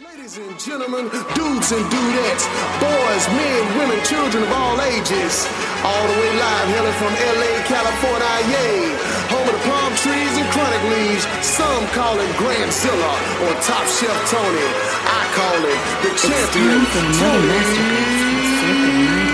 Ladies and gentlemen, dudes and dudettes, boys, men, women, children of all ages, all the way live, hailing from LA, California, yay! Home of the palm trees and chronic leaves. Some call it Grandzilla or Top Chef Tony. I call it the champion. for another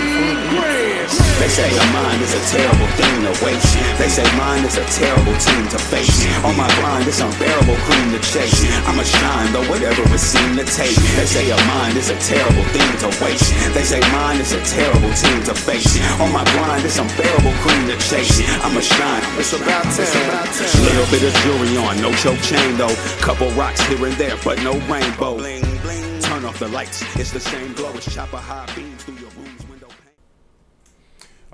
masterclass from Circle 94 Grand. They say a mind is a terrible thing to waste. They say mine is a terrible team to face. On my grind, it's unbearable cream to chase. I'ma shine, though whatever it seem to take. They say a mind is a terrible thing to waste. They say mine is a terrible team to face. On my grind, it's unbearable cream to chase. I'ma shine. It's about time. Little bit of jewelry on, no choke chain though. Couple rocks here and there, but no rainbow. Bling, bling. Turn off the lights, it's the same glow. as chopper high beams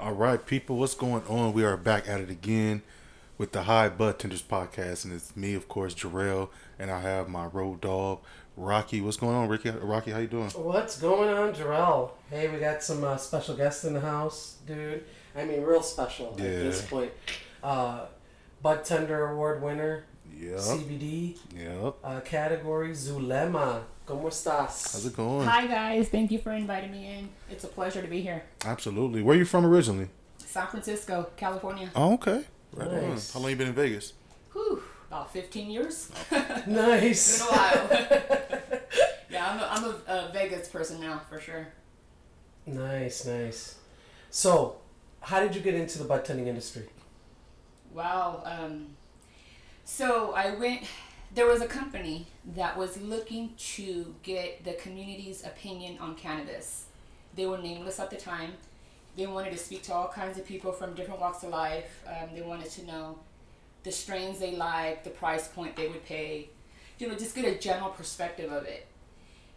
All right, people, what's going on? We are back at it again with the High Butt Tenders podcast, and it's me, of course, Jarrell, and I have my road dog, Rocky. What's going on, Ricky? Rocky, how you doing? What's going on, Jarrell? Hey, we got some uh, special guests in the house, dude. I mean, real special at this point. Uh, Bud Tender Award winner, Yep. CBD Yep. uh, category, Zulema. ¿Cómo estás? How's it going? Hi guys, thank you for inviting me in. It's a pleasure to be here. Absolutely. Where are you from originally? San Francisco, California. Oh, okay. Right Nice. on. How long you been in Vegas? Whew, about 15 years. Nice. Been a while. yeah, I'm a, I'm a, a Vegas person now for sure. nice, nice. So, how did you get into the bud tending industry? Wow. Um, so I went. There was a company that was looking to get the community's opinion on cannabis. They were nameless at the time. They wanted to speak to all kinds of people from different walks of life. Um, they wanted to know the strains they like, the price point they would pay. You know, just get a general perspective of it.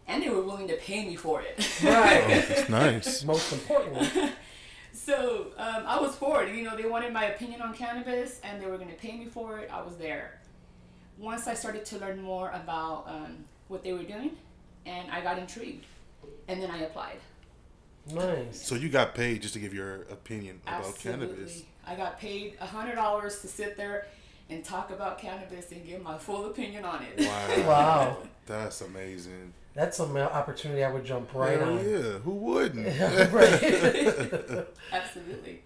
And they were willing to pay me for it. Right. That's nice. Most importantly. So um, I was for it. You know, they wanted my opinion on cannabis, and they were going to pay me for it. I was there. Once I started to learn more about um, what they were doing, and I got intrigued, and then I applied. Nice. So you got paid just to give your opinion about Absolutely, cannabis. I got paid a hundred dollars to sit there and talk about cannabis and give my full opinion on it. Wow. Wow. That's amazing. That's some uh, opportunity I would jump right Hell on. yeah. Who wouldn't? Absolutely.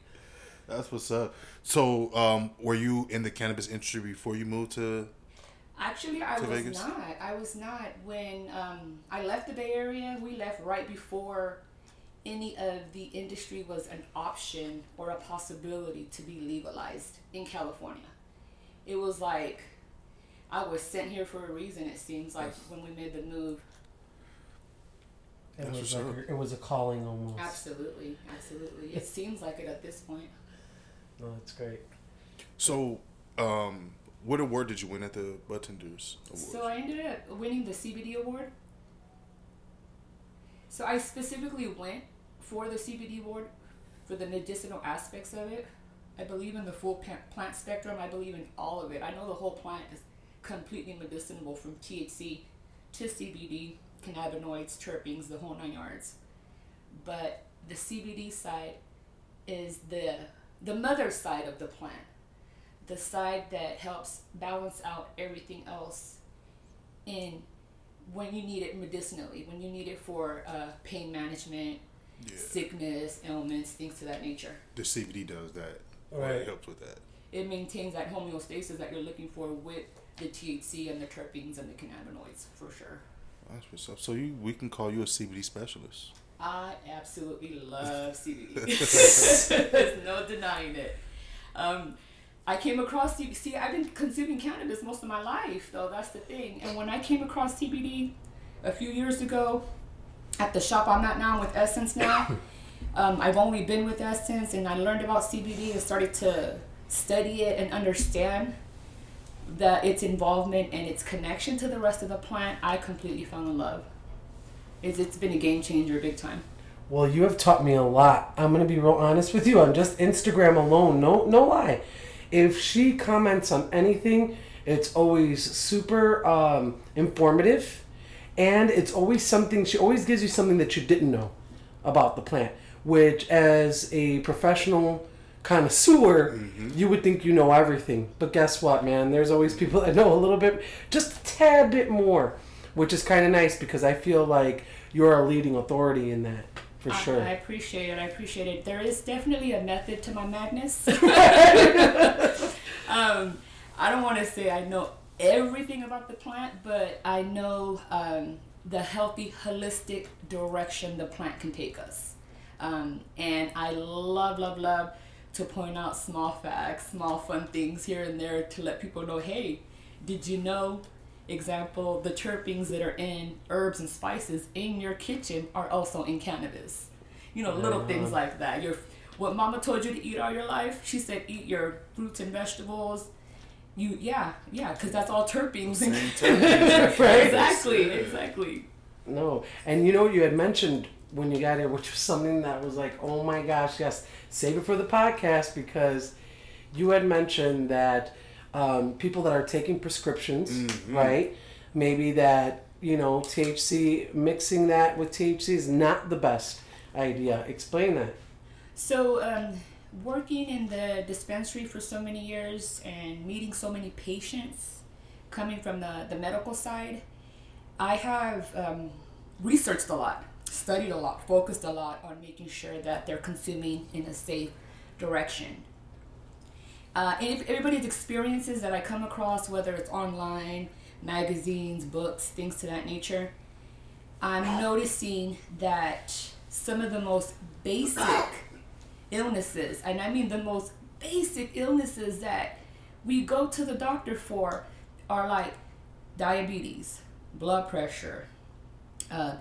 That's what's up. So, um, were you in the cannabis industry before you moved to? Actually, I was Vegas? not. I was not. When um, I left the Bay Area, we left right before any of the industry was an option or a possibility to be legalized in California. It was like I was sent here for a reason. It seems like when we made the move. It That's was, like up. a, it was a calling almost. Absolutely, absolutely. It seems like it at this point. No, that's great. So, um, what award did you win at the Buttenders Awards? So I ended up winning the CBD award. So I specifically went for the CBD award for the medicinal aspects of it. I believe in the full plant spectrum. I believe in all of it. I know the whole plant is completely medicinal from THC to CBD, cannabinoids, terpenes, the whole nine yards. But the CBD side is the the mother side of the plant the side that helps balance out everything else in when you need it medicinally, when you need it for uh, pain management, yeah, sickness, ailments, things to that nature. the CBD does that. Right. It helps with that. It maintains that homeostasis that you're looking for with the THC and the terpenes and the cannabinoids for sure. That's what's up. So you, we can call you a CBD specialist. I absolutely love CBD. There's no denying it. Um, I came across CBD. See, I've been consuming cannabis most of my life, though. That's the thing. And when I came across CBD a few years ago at the shop I'm at now with Essence now, um, I've only been with Essence, and I learned about CBD and started to study it and understand that its involvement and its connection to the rest of the plant. I completely fell in love. It's, it's been a game changer, big time. Well, you have taught me a lot. I'm gonna be real honest with you. On just Instagram alone, no, no lie. If she comments on anything, it's always super um, informative, and it's always something. She always gives you something that you didn't know about the plant. Which, as a professional connoisseur, you would think you know everything. But guess what, man? There's always people that know a little bit, just a tad bit more. which is kind of nice because I feel like you're a leading authority in that for I- sure. I, appreciate it. I appreciate it. There is definitely a method to my madness. um, I don't want to say I know everything about the plant, but I know um, the healthy, holistic direction the plant can take us. Um, and I love, love, love to point out small facts, small fun things here and there to let people know hey, did you know? Example, the terpenes that are in herbs and spices in your kitchen are also in cannabis. You know, little uh-huh. things like that. Your what mama told you to eat all your life, she said eat your fruits and vegetables. You yeah, yeah, because that's all terpenes. Terpenes. Right. exactly, exactly. No, and you know you had mentioned when you got here, which was something that was like, oh my gosh, yes, save it for the podcast because you had mentioned that um, people that are taking prescriptions, right? Maybe that you know THC mixing that with THC is not the best idea. Explain that. So, um, working in the dispensary for so many years and meeting so many patients coming from the, the medical side, I have um, researched a lot, studied a lot, focused a lot on making sure that they're consuming in a safe direction. Uh, and if everybody's experiences that I come across, whether it's online, magazines, books, things to that nature, I'm noticing that some of the most basic illnesses, and I mean the most basic illnesses that we go to the doctor for, are like diabetes, blood pressure, uh,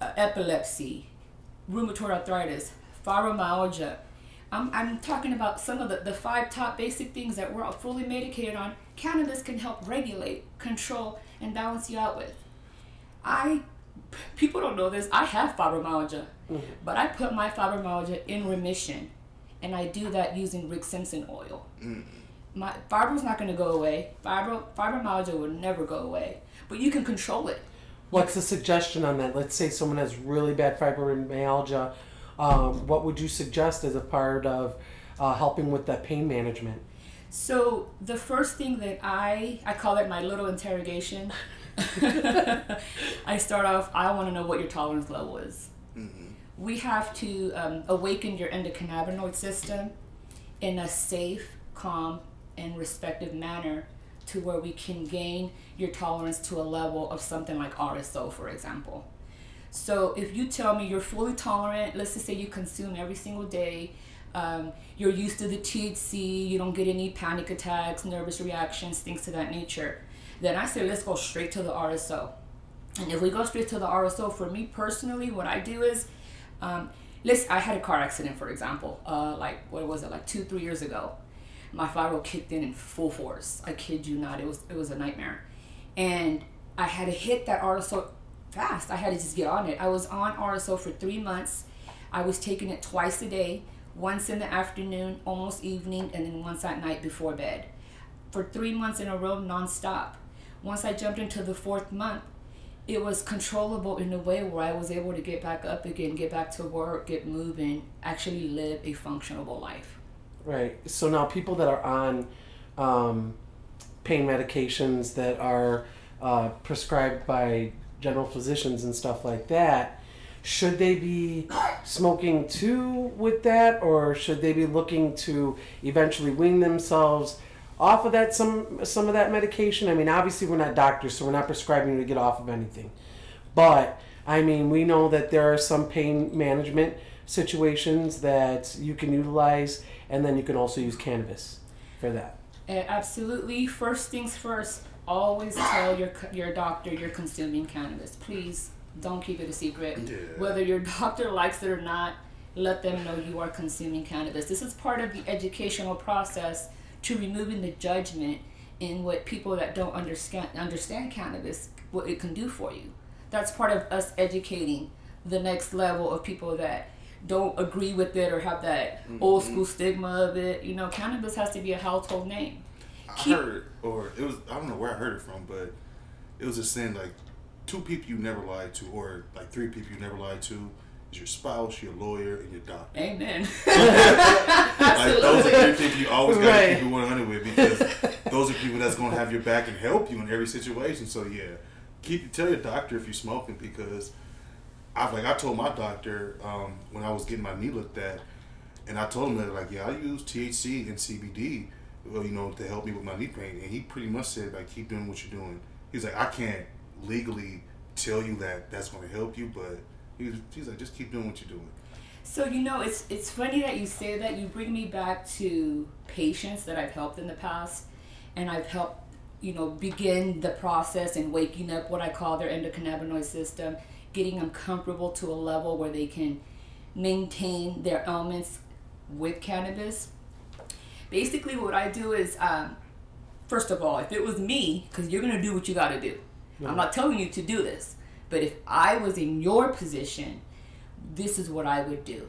uh, epilepsy, rheumatoid arthritis, fibromyalgia. I'm, I'm talking about some of the, the five top basic things that we're all fully medicated on. Cannabis can help regulate, control, and balance you out with. I people don't know this. I have fibromyalgia, mm-hmm. but I put my fibromyalgia in remission, and I do that using Rick Simpson oil. Mm-hmm. My fibro's not going to go away. Fibro fibromyalgia will never go away, but you can control it. What's the suggestion on that? Let's say someone has really bad fibromyalgia. Um, what would you suggest as a part of uh, helping with that pain management? So the first thing that I I call it my little interrogation. I start off. I want to know what your tolerance level is. We have to um, awaken your endocannabinoid system in a safe, calm, and respective manner to where we can gain your tolerance to a level of something like RSO, for example. So if you tell me you're fully tolerant, let's just say you consume every single day, um, you're used to the THC, you don't get any panic attacks, nervous reactions, things to that nature, then I say let's go straight to the RSO. And if we go straight to the RSO, for me personally, what I do is, um, let's. I had a car accident, for example, uh, like what was it, like two, three years ago. My fibro kicked in in full force. I kid you not, it was it was a nightmare, and I had to hit that RSO fast. I had to just get on it. I was on RSO for three months. I was taking it twice a day, once in the afternoon, almost evening, and then once at night before bed, for three months in a row, nonstop. Once I jumped into the fourth month, it was controllable in a way where I was able to get back up again, get back to work, get moving, actually live a functionable life. Right. So now people that are on um, pain medications that are uh, prescribed by general physicians and stuff like that, should they be smoking too with that, or should they be looking to eventually wean themselves off of that some some of that medication? I mean, obviously we're not doctors, so we're not prescribing to get off of anything, but I mean, we know that there are some pain management situations that you can utilize, and then you can also use cannabis for that. Absolutely. First things first. Always tell your your doctor you're consuming cannabis. Please don't keep it a secret. Yeah. Whether your doctor likes it or not, let them know you are consuming cannabis. This is part of the educational process to removing the judgment in what people that don't understand understand cannabis what it can do for you. That's part of us educating the next level of people that don't agree with it or have that mm-hmm. old school stigma of it. You know, cannabis has to be a household name. I Keep- heard, or it was I don't know where I heard it from, but it was just saying like two people you never lied to, or like three people you never lied to, is your spouse, your lawyer, and your doctor. Amen. Like those are three people you always gotta Right. keep it one hundred with because those are people that's gonna have your back and help you in every situation. So yeah, keep tell your doctor if you're smoking because I like I told my doctor um, when I was getting my knee looked at, and I told him that like yeah I use THC and CBD, well, you know to help me with my knee pain, and he pretty much said like keep doing what you're doing. He's like I can't legally tell you that that's going to help you, but he's he's like just keep doing what you're doing. So you know, it's it's funny that you say that. You bring me back to patients that I've helped in the past, and I've helped you know begin the process and waking up what I call their endocannabinoid system, getting them comfortable to a level where they can maintain their ailments with cannabis. Basically, what I do is, um, first of all, if it was me, because you're gonna do what you got to do. I'm not telling you to do this, but if I was in your position this is what I would do.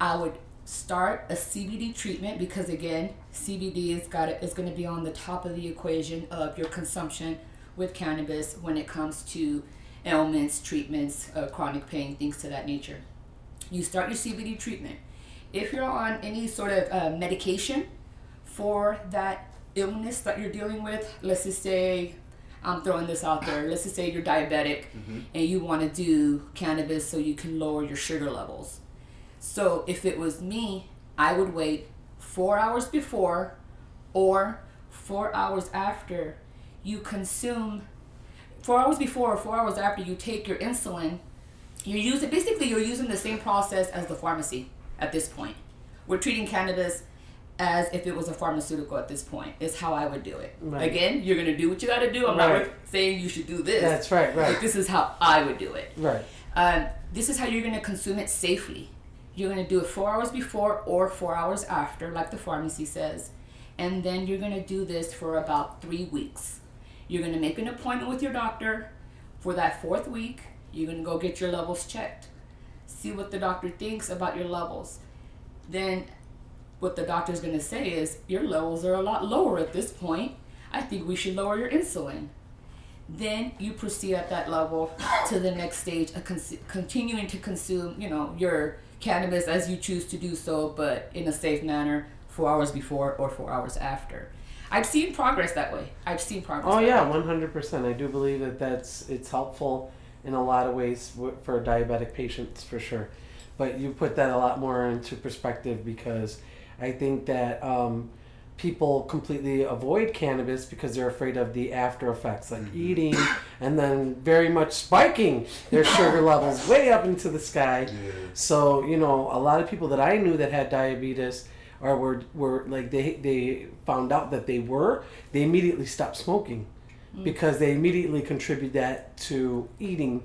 I would start a CBD treatment because again, CBD is got is going to be on the top of the equation of your consumption with cannabis when it comes to ailments, treatments, uh, chronic pain, things to that nature. You start your CBD treatment. If you're on any sort of uh, medication for that illness that you're dealing with, let's just say I'm throwing this out there. Let's just say you're diabetic and you want to do cannabis so you can lower your sugar levels. So if it was me, I would wait four hours before or four hours after you consume. Four hours before or four hours after you take your insulin, you're using basically you're using the same process as the pharmacy at this point. We're treating cannabis as if it was a pharmaceutical at this point. Is how I would do it. Right. Again, you're gonna do what you got to do. I'm Right. not saying you should do this. That's right, right. Like this is how I would do it. Right. Um, this is how you're gonna consume it safely. You're gonna do it four hours before or four hours after, like the pharmacy says, and then you're gonna do this for about three weeks. You're gonna make an appointment with your doctor for that fourth week. You're gonna go get your levels checked, see what the doctor thinks about your levels. Then, what the doctor's gonna say is your levels are a lot lower at this point. I think we should lower your insulin then you proceed at that level to the next stage of cons- continuing to consume you know your cannabis as you choose to do so but in a safe manner four hours before or four hours after i've seen progress that way i've seen progress Oh yeah, one hundred percent. I do believe that that's it's helpful in a lot of ways for diabetic patients for sure. But you put that a lot more into perspective because I think that um, people completely avoid cannabis because they're afraid of the after effects, like eating and then very much spiking their sugar levels way up into the sky. So you know, a lot of people that I knew that had diabetes or were were like they they found out that they were they immediately stopped smoking because they immediately contribute that to eating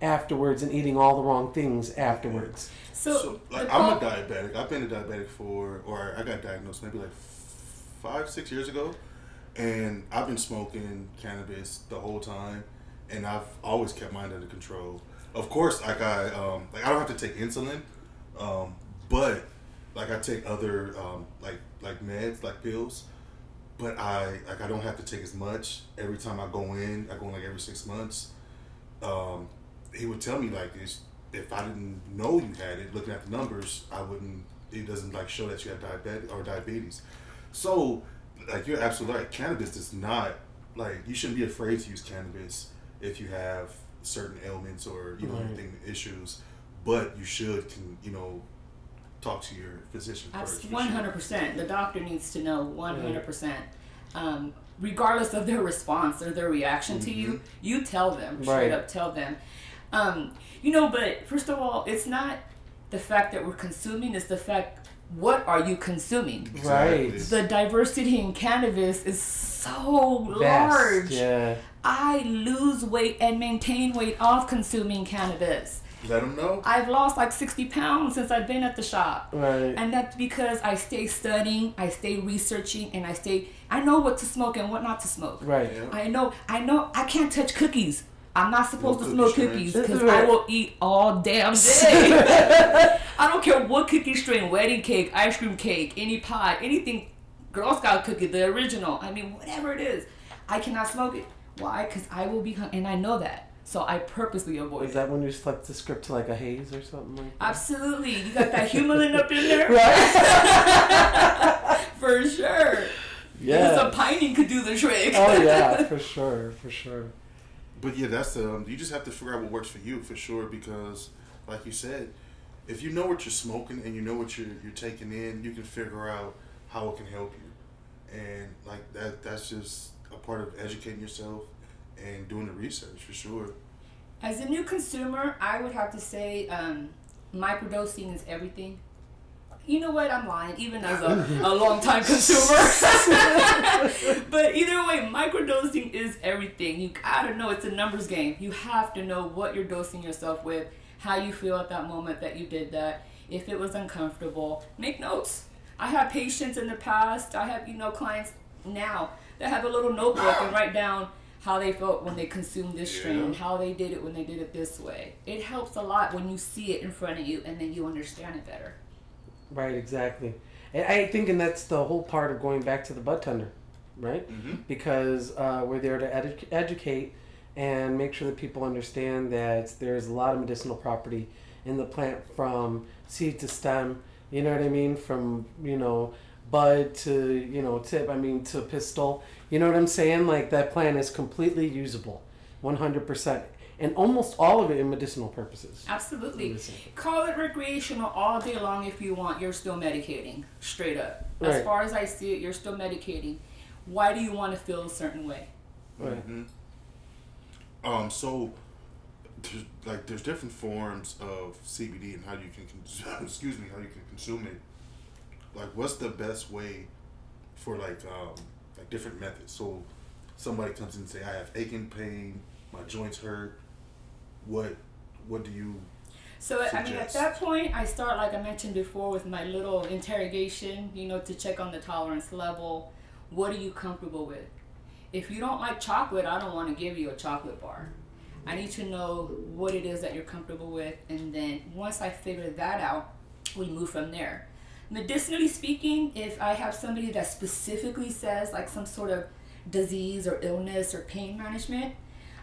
afterwards and eating all the wrong things afterwards. so, So, like, I'm a diabetic. I've been a diabetic for, or I got diagnosed maybe like five, six years ago, and I've been smoking cannabis the whole time, and I've always kept mine under control. Of course, like I, um, like I don't have to take insulin, um, but like I take other um, like like meds, like pills, but I like I don't have to take as much every time I go in. I go in like every six months. Um, he would tell me like it's, if I didn't know you had it, looking at the numbers, I wouldn't. It doesn't like show that you have diabetes or diabetes. So, like you're absolutely right. Cannabis does not like you shouldn't be afraid to use cannabis if you have certain ailments or you know Right. anything issues. But you should can you know talk to your physician first. for One sure. hundred percent. The doctor needs to know one hundred percent. Um, regardless of their response or their reaction to you, you tell them straight up. Tell them. Um, you know, but first of all, it's not the fact that we're consuming; it's the fact what are you consuming. Right. The diversity in cannabis is so Vast, large. Yeah. I lose weight and maintain weight off consuming cannabis. Let them know. I've lost like 60 pounds since I've been at the shop. Right. And that's because I stay studying, I stay researching, and I stay, I know what to smoke and what not to smoke. Right. Yeah. I know, I know, I can't touch cookies. I'm not supposed No to smoke cookie cookies strains. because I will eat all damn day. I don't care what cookie strain, wedding cake, ice cream cake, any pie, anything, Girl Scout cookie, the original. I mean, whatever it is, I cannot smoke it. Why? Because I will be, hung- and I know that. So I purposely avoid Is it. that when you slept the script to like a haze or something like that? Absolutely. You got that humulene up in there? Right. for sure. Even Yeah. some pinene could do the trick. oh yeah, for sure, for sure. but yeah, that's the um, you just have to figure out what works for you for sure because, like you said, if you know what you're smoking and you know what you're you're taking in, you can figure out how it can help you, and like that that's just a part of educating yourself and doing the research for sure. As a new consumer, I would have to say um, microdosing is everything. You know what? I'm lying, even as a, a long time consumer. but either way, microdosing is everything. You gotta know it's a numbers game. You have to know what you're dosing yourself with, how you feel at that moment that you did that. If it was uncomfortable, make notes. I have patients in the past, I have, you know, clients now that have a little notebook and write down how they felt when they consumed this strain and how they did it when they did it this way. It helps a lot when you see it in front of you and then you understand it better. Right, exactly. And I think, and that's the whole part of going back to the bud tender, right? Because uh, we're there to edu- educate and make sure that people understand that there's a lot of medicinal property in the plant from seed to stem. You know what I mean? From you know bud to you know tip. I mean to pistil. You know what I'm saying? Like that plant is completely usable, 100 percent, and almost all of it in medicinal purposes. Absolutely. Listen. Call it recreational all day long if you want. You're still medicating, straight up. As Right. far as I see it, you're still medicating. Why do you want to feel a certain way? Right. Um, so there's, like there's different forms of CBD and how you can cons- excuse me how you can consume it. Like, what's the best way for like um like different methods? So somebody comes in and say I have aching pain, my joints hurt. What what do you? So I mean, at that point, I start like I mentioned before with my little interrogation. You know, to check on the tolerance level. What are you comfortable with? If you don't like chocolate, I don't want to give you a chocolate bar. I need to know what it is that you're comfortable with, and then once I figure that out, we move from there. Medicinally speaking, if I have somebody that specifically says like some sort of disease or illness or pain management,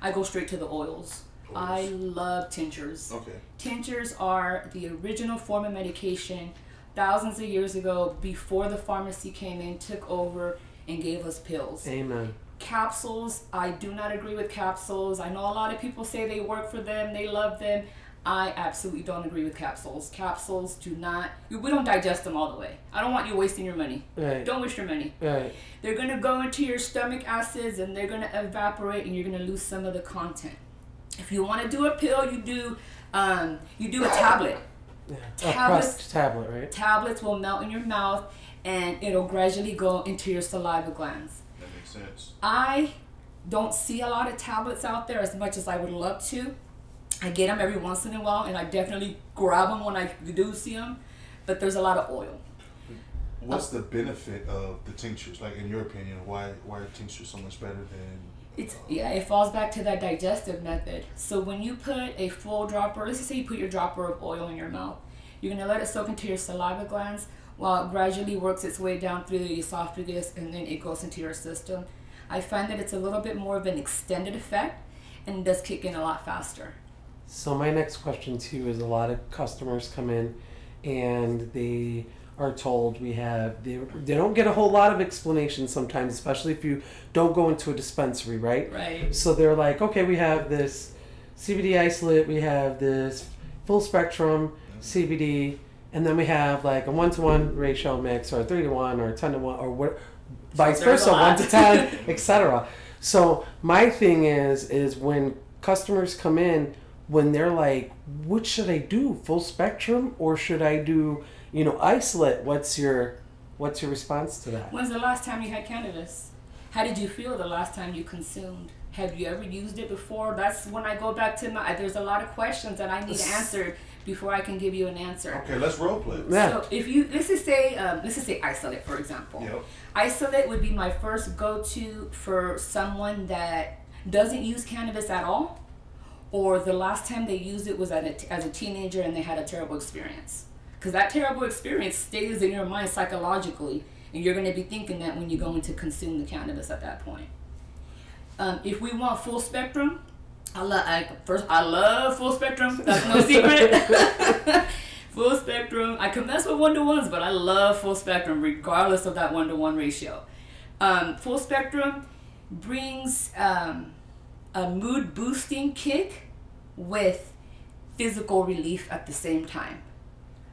I go straight to the oils. I love tinctures. Okay. Tinctures are the original form of medication thousands of years ago before the pharmacy came in, took over, and gave us pills. Amen. Capsules, I do not agree with capsules. I know a lot of people say they work for them, they love them. I absolutely don't agree with capsules. Capsules do not, we don't digest them all the way. I don't want you wasting your money. Right. Don't waste your money. Right. They're going to go into your stomach acids and they're going to evaporate and you're going to lose some of the content. If you want to do a pill, you do um, you do a tablet. Yeah. Tablets- pressed tablet, right? Tablets will melt in your mouth and it'll gradually go into your saliva glands. That makes sense. I don't see a lot of tablets out there as much as I would love to. I get them every once in a while and I definitely grab them when I do see them, but there's a lot of oil. What's the benefit of the tinctures? Like in your opinion, why why are tinctures so much better than? It's uh, yeah, it falls back to that digestive method. So when you put a full dropper, let's just say you put your dropper of oil in your mouth, you're gonna let it soak into your saliva glands while it gradually works its way down through the esophagus and then it goes into your system. I find that it's a little bit more of an extended effect and does kick in a lot faster. So my next question too is a lot of customers come in and they are told we have they, they don't get a whole lot of explanation sometimes especially if you don't go into a dispensary right? Right. so they're like okay we have this cbd isolate we have this full spectrum cbd and then we have like a one-to-one ratio mix or a three-to-one or a 10 to 1 or what vice versa one to ten etc so my thing is is when customers come in when they're like what should i do full spectrum or should i do you know isolate what's your what's your response to that When's the last time you had cannabis? How did you feel the last time you consumed? Have you ever used it before? That's when I go back to my. There's a lot of questions that I need answered before I can give you an answer. Okay, let's role play. Yeah. So if you let's just say um, let's just say isolate for example. Yep. Isolate would be my first go-to for someone that doesn't use cannabis at all, or the last time they used it was as a teenager and they had a terrible experience. Because that terrible experience stays in your mind psychologically, and you're going to be thinking that when you're going to consume the cannabis at that point. Um, if we want full spectrum, I love I, first. I love full spectrum. That's no secret. full spectrum. I can mess with one to ones, but I love full spectrum, regardless of that one to one ratio. Um, full spectrum brings um, a mood boosting kick with physical relief at the same time.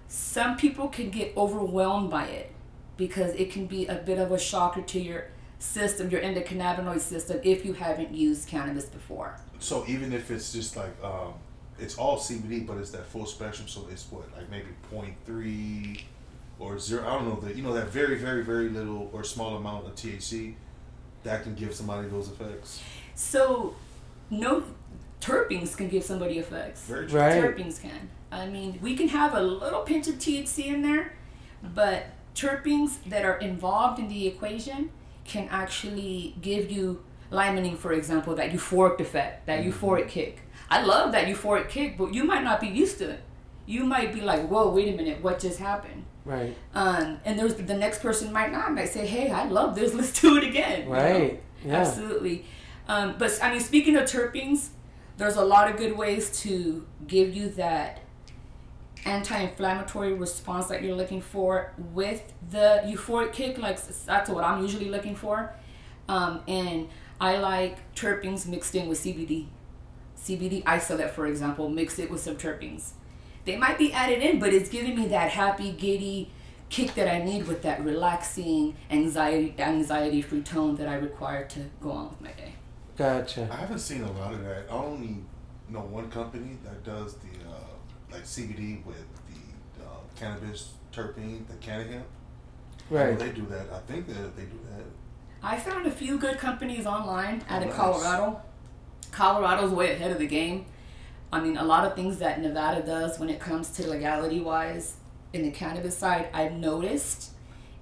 Some people can get overwhelmed by it because it can be a bit of a shocker to your system, your endocannabinoid system, if you haven't used cannabis before. So even if it's just like um, it's all CBD, but it's that full spectrum. So it's what like maybe 0.3 or zero. I don't know that you know that very very very little or small amount of THC that can give somebody those effects. So, no terpenes can give somebody effects. Very true. Right. Terpenes can. I mean, we can have a little pinch of THC in there, but terpenes that are involved in the equation can actually give you limonene, for example, that euphoric effect, that euphoric kick. I love that euphoric kick, but you might not be used to it. You might be like, "Whoa, wait a minute, what just happened?" Right. Um, and there's the next person might not might say, "Hey, I love this. Let's do it again." you know? Right. Yeah. Absolutely. Um, but I mean, speaking of terpenes, there's a lot of good ways to give you that anti-inflammatory response that you're looking for with the euphoric kick. Like that's what I'm usually looking for, um, and I like terpenes mixed in with CBD. CBD isolate, for example, mix it with some terpenes. They might be added in, but it's giving me that happy, giddy kick that I need with that relaxing, anxiety, anxiety-free tone that I require to go on with my day. Gotcha. I haven't seen a lot of that. I only know one company that does the uh, like CBD with the uh, cannabis terpene, the cannahemp. I know Right. They do that. I think that they do that. I found a few good companies online out of Nice. Colorado. Colorado's way ahead of the game. I mean, a lot of things that Nevada does when it comes to legality wise in the cannabis side, I've noticed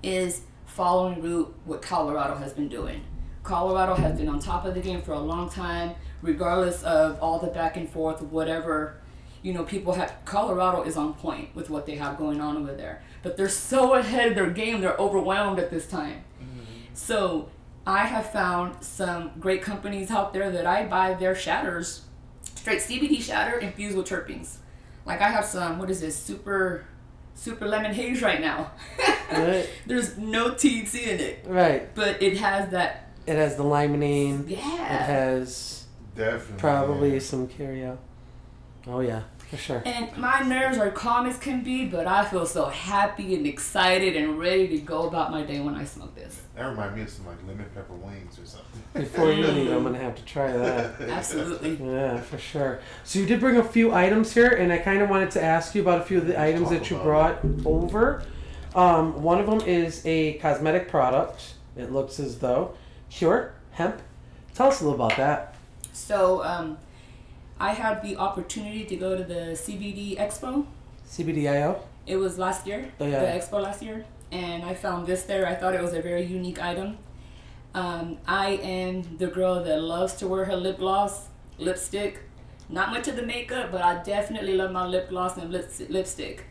is following route what Colorado has been doing. Colorado has been on top of the game for a long time, regardless of all the back and forth, whatever you know, people have Colorado is on point with what they have going on over there. But they're so ahead of their game, they're overwhelmed at this time. Mm-hmm. So I have found some great companies out there that I buy their shatters, straight CBD shatter infused with terpenes. Like I have some, what is this, super, super lemon haze right now. Right. There's no THC in it, Right. but it has that, It has the limonene. Yeah. It has Definitely. probably yeah. some carryout. Oh yeah, for sure. And my nerves are calm as can be, but I feel so happy and excited and ready to go about my day when I smoke this. That reminds me of some like lemon pepper wings or something. Before you leave, I'm gonna have to try that. Absolutely. Yeah, for sure. So you did bring a few items here, and I kind of wanted to ask you about a few of the items that you about brought over. Um, one of them is a cosmetic product. It looks as though Cure Hemp. Tell us a little about that. So, um, I had the opportunity to go to the CBD Expo. CBDIO. It was last year, Oh, yeah. the expo last year, and I found this there. I thought it was a very unique item. Um, I am the girl that loves to wear her lip gloss, lipstick. Not much of the makeup, but I definitely love my lip gloss and lip- lipstick.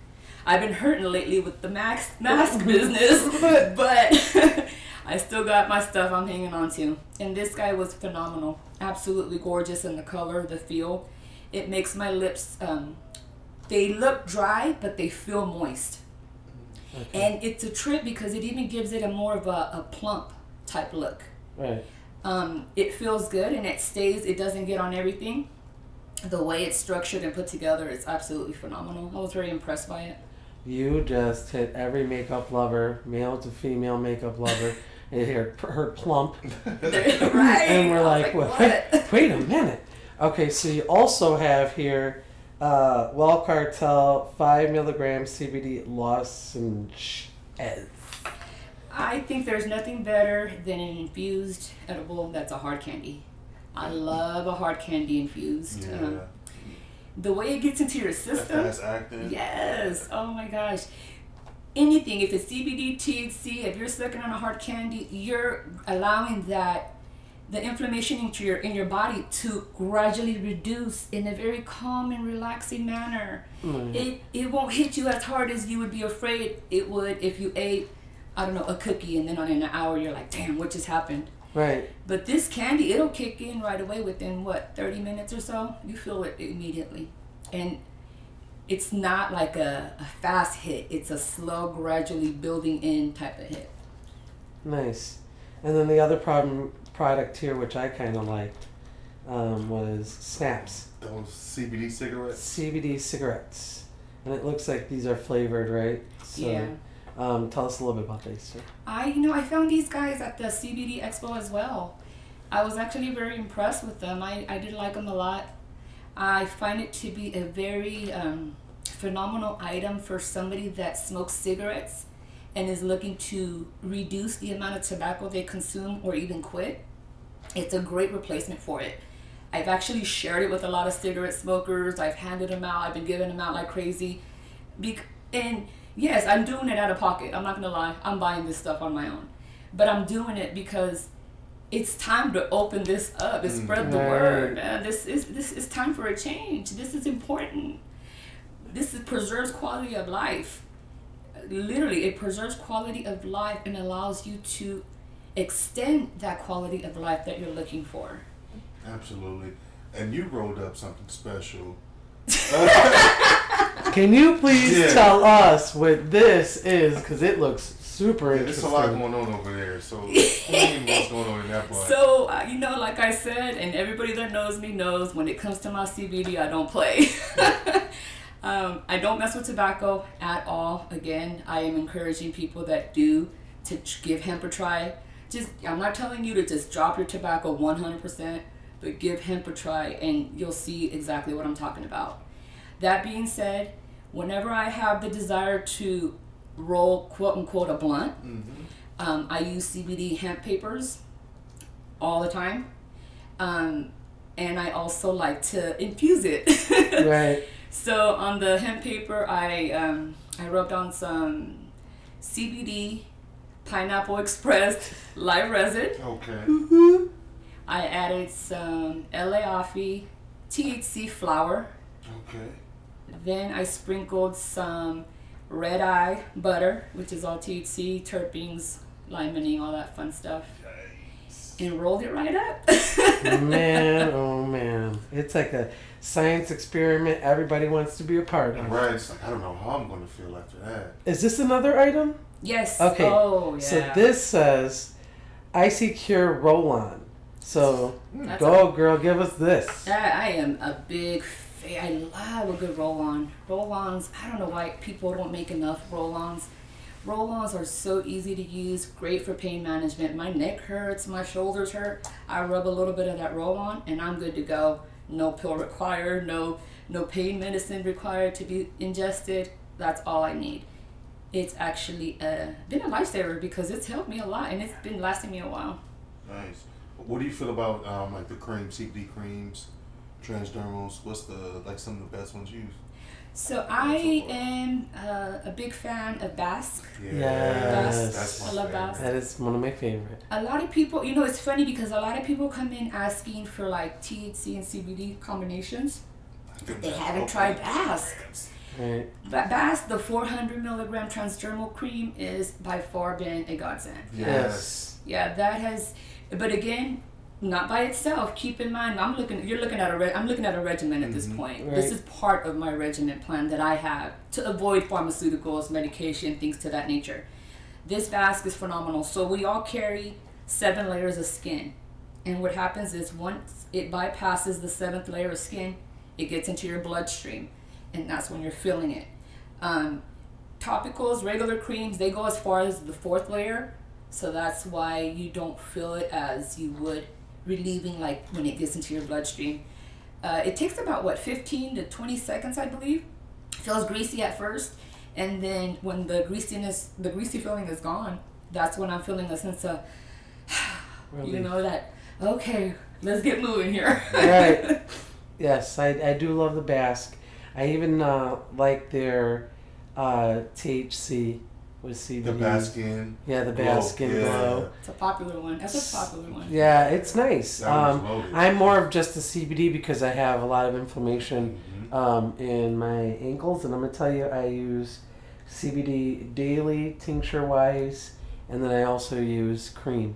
I've been hurting lately with the mask mask business, but I still got my stuff I'm hanging on to. And this guy was phenomenal, absolutely gorgeous in the color, the feel. It makes my lips um, they look dry, but they feel moist. And it's a trip because it even gives it a more of a, a plump type look. Right. Um, it feels good and it stays, it doesn't get on everything. The way it's structured and put together is absolutely phenomenal. I was very impressed by it. You just hit every makeup lover, male to female makeup lover, and heard heard plump, right? and we're I was like, what? Wait a minute. Okay, so you also have here uh, Well Cartel five milligram CBD lozenge. I think there's nothing better than an infused edible that's a hard candy. I love a hard candy infused. Yeah. Um, the way it gets into your That system. fast acting. Yes. Oh my gosh. Anything, if it's CBD, THC, if you're sucking on a hard candy, you're allowing that the inflammation into your in your body to gradually reduce in a very calm and relaxing manner. Mm-hmm. It it won't hit you as hard as you would be afraid it would if you ate, I don't know, a cookie and then on in an hour you're like, damn, what just happened? Right. But this candy, it'll kick in right away within what, 30 minutes or so? You feel it immediately. And it's not like a, a fast hit, it's a slow, gradually building in type of hit. Nice. And then the other problem product here, which I kind of liked, um, was Snaps Those CBD cigarettes. CBD cigarettes, and it looks like these are flavored, right? So, Yeah. Um, tell us a little bit about these. Sir. I, you know, I found these guys at the CBD Expo as well. I was actually very impressed with them. I, I did like them a lot. I find it to be a very um, phenomenal item for somebody that smokes cigarettes and is looking to reduce the amount of tobacco they consume or even quit. It's a great replacement for it. I've actually shared it with a lot of cigarette smokers. I've handed them out. I've been giving them out like crazy. Bec- and yes, I'm doing it out of pocket. I'm not gonna lie. I'm buying this stuff on my own, but I'm doing it because it's time to open this up and mm. spread the word. Man, this is this is time for a change. This is important. This is, preserves quality of life. Literally, it preserves quality of life and allows you to extend that quality of life that you're looking for. Absolutely. And you rolled up something special. Can you please Yeah. tell us what this is? Because it looks super Yeah, there's a lot going on over there. So explain what's going on in that part. So, uh, you know, like I said, and everybody that knows me knows when it comes to my CBD, I don't play. um, I don't mess with tobacco at all. Again, I am encouraging people that do to ch- give hemp a try. Just, I'm not telling you to just drop your tobacco 100%, but give hemp a try and you'll see exactly what I'm talking about. That being said, whenever I have the desire to roll quote unquote a blunt, um, I use CBD hemp papers all the time. Um, and I also like to infuse it. Right. So on the hemp paper, I um, I rubbed on some CBD, Pineapple Express live resin. okay. I added some LA THC flower. Okay. Then I sprinkled some red eye butter, which is all THC, terpenes, limonene, all that fun stuff. And rolled it right up. man, oh man. It's like a science experiment everybody wants to be a part of. Right. It's like I don't know how I'm gonna feel after that. Is this another item? yes. Okay. Oh, yeah. So this says Icy Cure Roll On. So That's go, girl, give us this. I, I am a big fan. I love a good roll on. Roll ons, I don't know why people don't make enough roll ons. Roll ons are so easy to use, great for pain management. My neck hurts, my shoulders hurt. I rub a little bit of that roll on and I'm good to go. No pill required, no no pain medicine required to be ingested. That's all I need. It's actually uh, been a lifesaver because it's helped me a lot and it's been lasting me a while. Nice. What do you feel about um, like the cream, CBD creams, transdermals? What's the like some of the best ones used? So I am uh, a big fan of Basque. Yes. That's my I love favorite. Basque. That is one of my favorite. A lot of people, you know, it's funny because a lot of people come in asking for like THC and CBD combinations. They haven't tried Basque. Right. But Basque, the 400 milligram transdermal cream, is by far been a godsend. Yes. Yeah, that has. But again, not by itself. Keep in mind, I'm looking. You're looking at a. Re, I'm looking at a regimen at this point. This is part of my regimen plan that I have to avoid pharmaceuticals, medication, things to that nature. This Basque is phenomenal. So we all carry seven layers of skin, and what happens is once it bypasses the seventh layer of skin, it gets into your bloodstream, and that's when you're feeling it. Um, topicals, regular creams, they go as far as the fourth layer. So that's why you don't feel it as you would relieving like when it gets into your bloodstream. Uh, it takes about what 15 to 20 seconds, I believe. Feels greasy at first, and then when the greasiness, the greasy feeling is gone, that's when I'm feeling a sense of, you know that okay, let's get moving here. right. Yes, I, I do love the Basque. I even uh, like their uh, THC with CBD. The Baskin. Yeah, the Glow, Baskin yeah. Glow. It's a popular one. That's a popular one. Yeah, it's nice. That Um. I'm more of just the CBD because I have a lot of inflammation Mm-hmm. um, in my ankles, and I'm gonna tell you, I use CBD daily, tincture wise, and then I also use cream.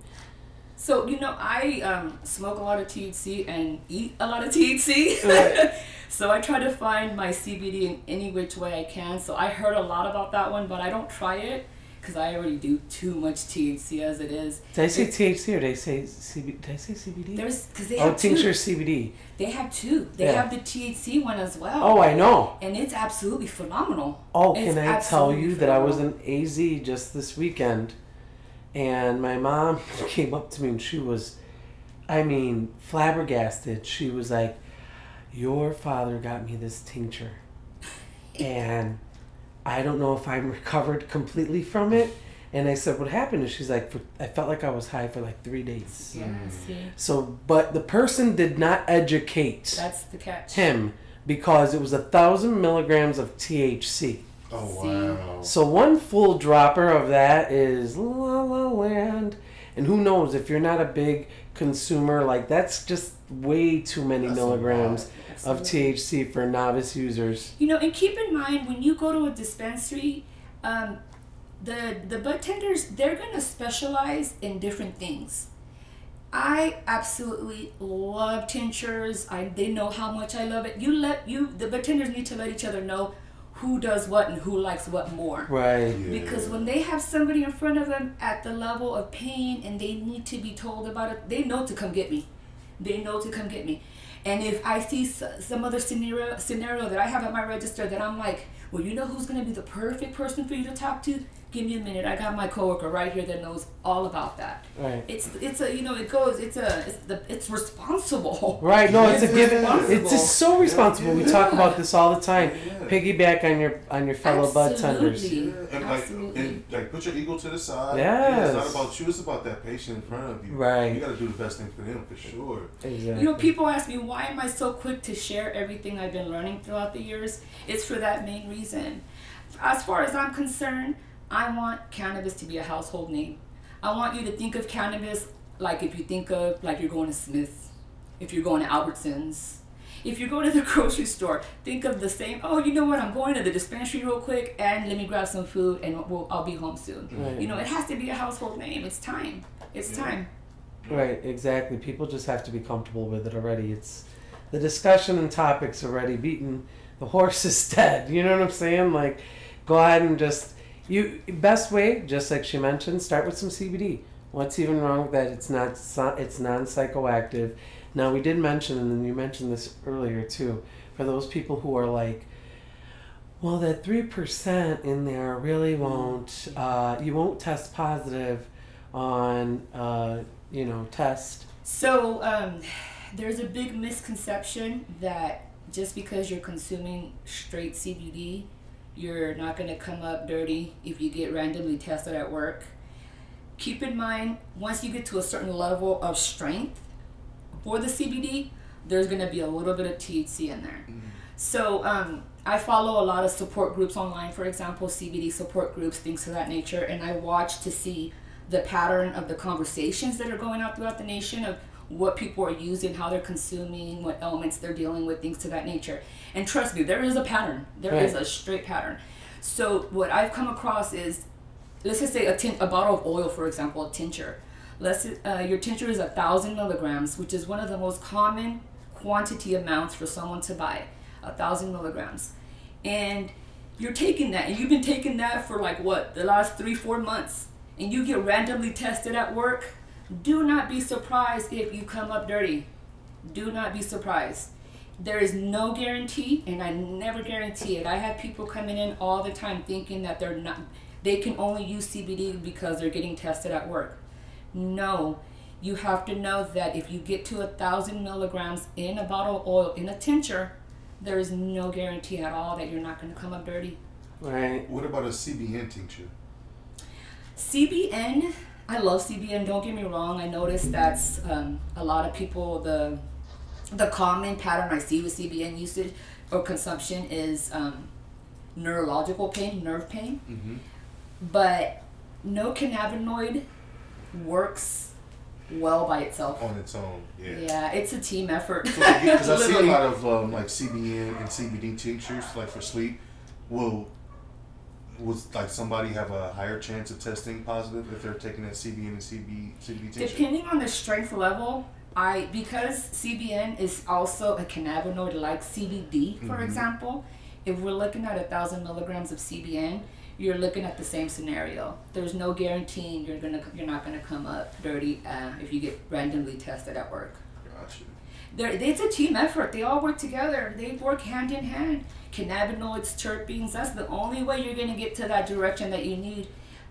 So you know, I um, smoke a lot of THC and eat a lot of THC. So I try to find my CBD in any which way I can. So I heard a lot about that one, but I don't try it because I already do too much THC as it is. Did I say It's- THC or did I say CBD? Did I say CBD? There's because they oh, have two. tincture CBD. They have two. They Yeah. have the THC one as well. Oh, I know. and it's absolutely phenomenal. Oh, It's can I tell you that I was in AZ just this weekend, and my mom came up to me and she was, I mean, flabbergasted. She was like, "Your father got me this tincture, and I don't know if I'm recovered completely from it." And I said, "What happened?" And she's like, "I felt like I was high for like three days." Yeah, mm. see, So, but the person did not educate that's the catch. him because it was a thousand milligrams of THC. Oh wow. So one full dropper of that is La La Land, and who knows if you're not a big consumer, like that's just way too many That's milligrams of THC for novice users. You know, and keep in mind when you go to a dispensary, um, the the bud tenders they're gonna specialize in different things. I absolutely love tinctures. I they know how much I love it. You let you the bud tenders need to let each other know who does what and who likes what more. Right. Because when they have somebody in front of them at the level of pain and they need to be told about it, they know to come get me. They know to come get me. And if I see some other scenario scenario that I have at my register that I'm like, well, you know who's going to be the perfect person for you to talk to? Give me a minute. I got my coworker right here that knows all about that. Right. It's it's a you know it goes it's a it's the it's responsible. Right, no, it's a given. It's just so responsible. We talk about this all the time. Yeah. Piggyback on your on your fellow bud tenders. Absolutely. Yeah, and like, and like, put your ego to the side. Yeah. it's not about you. It's about that patient in front of you. Right. You got to do the best thing for them for sure. Exactly. You know, people ask me why am I so quick to share everything I've been learning throughout the years. It's for that main reason. As far as I'm concerned, I want cannabis to be a household name. I want you to think of cannabis like if you think of like you're going to Smith's, if you're going to Albertsons, if you're going to the grocery store, think of the same. Oh, you know what? I'm going to the dispensary real quick, and let me grab some food, and we'll, I'll be home soon. Right. You know, it has to be a household name. It's time. It's Yeah. time. Right, exactly. People just have to be comfortable with it already. It's the discussion and topics already beaten. The horse is dead. You know what I'm saying? Like, go ahead and just you best way, just like she mentioned, start with some CBD. What's even wrong with that? It's not it's non psychoactive. Now we did mention, and you mentioned this earlier too, for those people who are like, well, that three percent in there really won't. Uh, you won't test positive on uh, you know test. So um, there's a big misconception that just because you're consuming straight CBD, you're not going to come up dirty if you get randomly tested at work. Keep in mind, once you get to a certain level of strength for the CBD, there's going to be a little bit of THC in there. So um, I follow a lot of support groups online, for example, CBD support groups, things of that nature, and I watch to see the pattern of the conversations that are going out throughout the nation of what people are using, how they're consuming, what elements they're dealing with, things to that nature. And trust me, there is a pattern. There is Right. a straight pattern. So what I've come across is, let's just say a, tin- a bottle of oil, for example, a tincture. Let's uh, your tincture is a thousand milligrams, which is one of the most common quantity amounts for someone to buy, a thousand milligrams, and you're taking that, and you've been taking that for like what the last three, four months, and you get randomly tested at work. Do not be surprised if you come up dirty. Do not be surprised. There is no guarantee, and I never guarantee it. I have people coming in all the time thinking that they're not, they can only use CBD because they're getting tested at work. No, you have to know that if you get to a thousand milligrams in a bottle of oil in a tincture, there is no guarantee at all that you're not going to come up dirty. Right. What about a CBN tincture? CBN, I love CBN. Don't get me wrong. I noticed that's um, a lot of people the the common pattern I see with CBN usage or consumption is um, neurological pain, nerve pain. But no cannabinoid works well by itself. On its own, yeah. Yeah, it's a team effort. Because I see a lot of um, like CBN and CBD tinctures, like for sleep. Will was like somebody have a higher chance of testing positive if they're taking a CBN and CB CBD tincture? Depending on the strength level, I because CBN is also a cannabinoid like CBD, for example. if we're looking at a thousand milligrams of CBN, you're looking at the same scenario. There's no guaranteeing you're gonna you're not gonna come up dirty uh, if you get randomly tested at work. Gotcha. They're, it's a team effort. They all work together. They work hand in hand. Cannabinoids, terpenes. That's the only way you're gonna get to that direction that you need.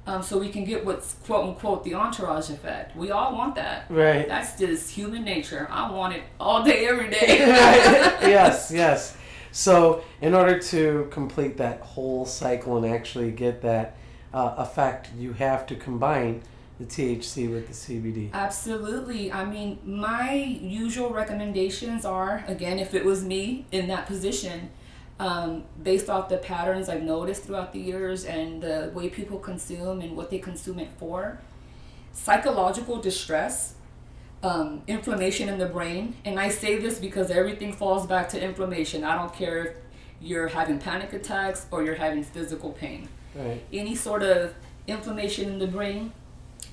Um, so we can get what's quote unquote the entourage effect. We all want that. Right. That's just human nature. I want it all day, every day. yes, yes. So, in order to complete that whole cycle and actually get that uh, effect, you have to combine the THC with the CBD. Absolutely. I mean, my usual recommendations are again, if it was me in that position, um, based off the patterns I've noticed throughout the years and the way people consume and what they consume it for, psychological distress, um, inflammation in the brain. And I say this because everything falls back to inflammation. I don't care if you're having panic attacks or you're having physical pain. Right. Any sort of inflammation in the brain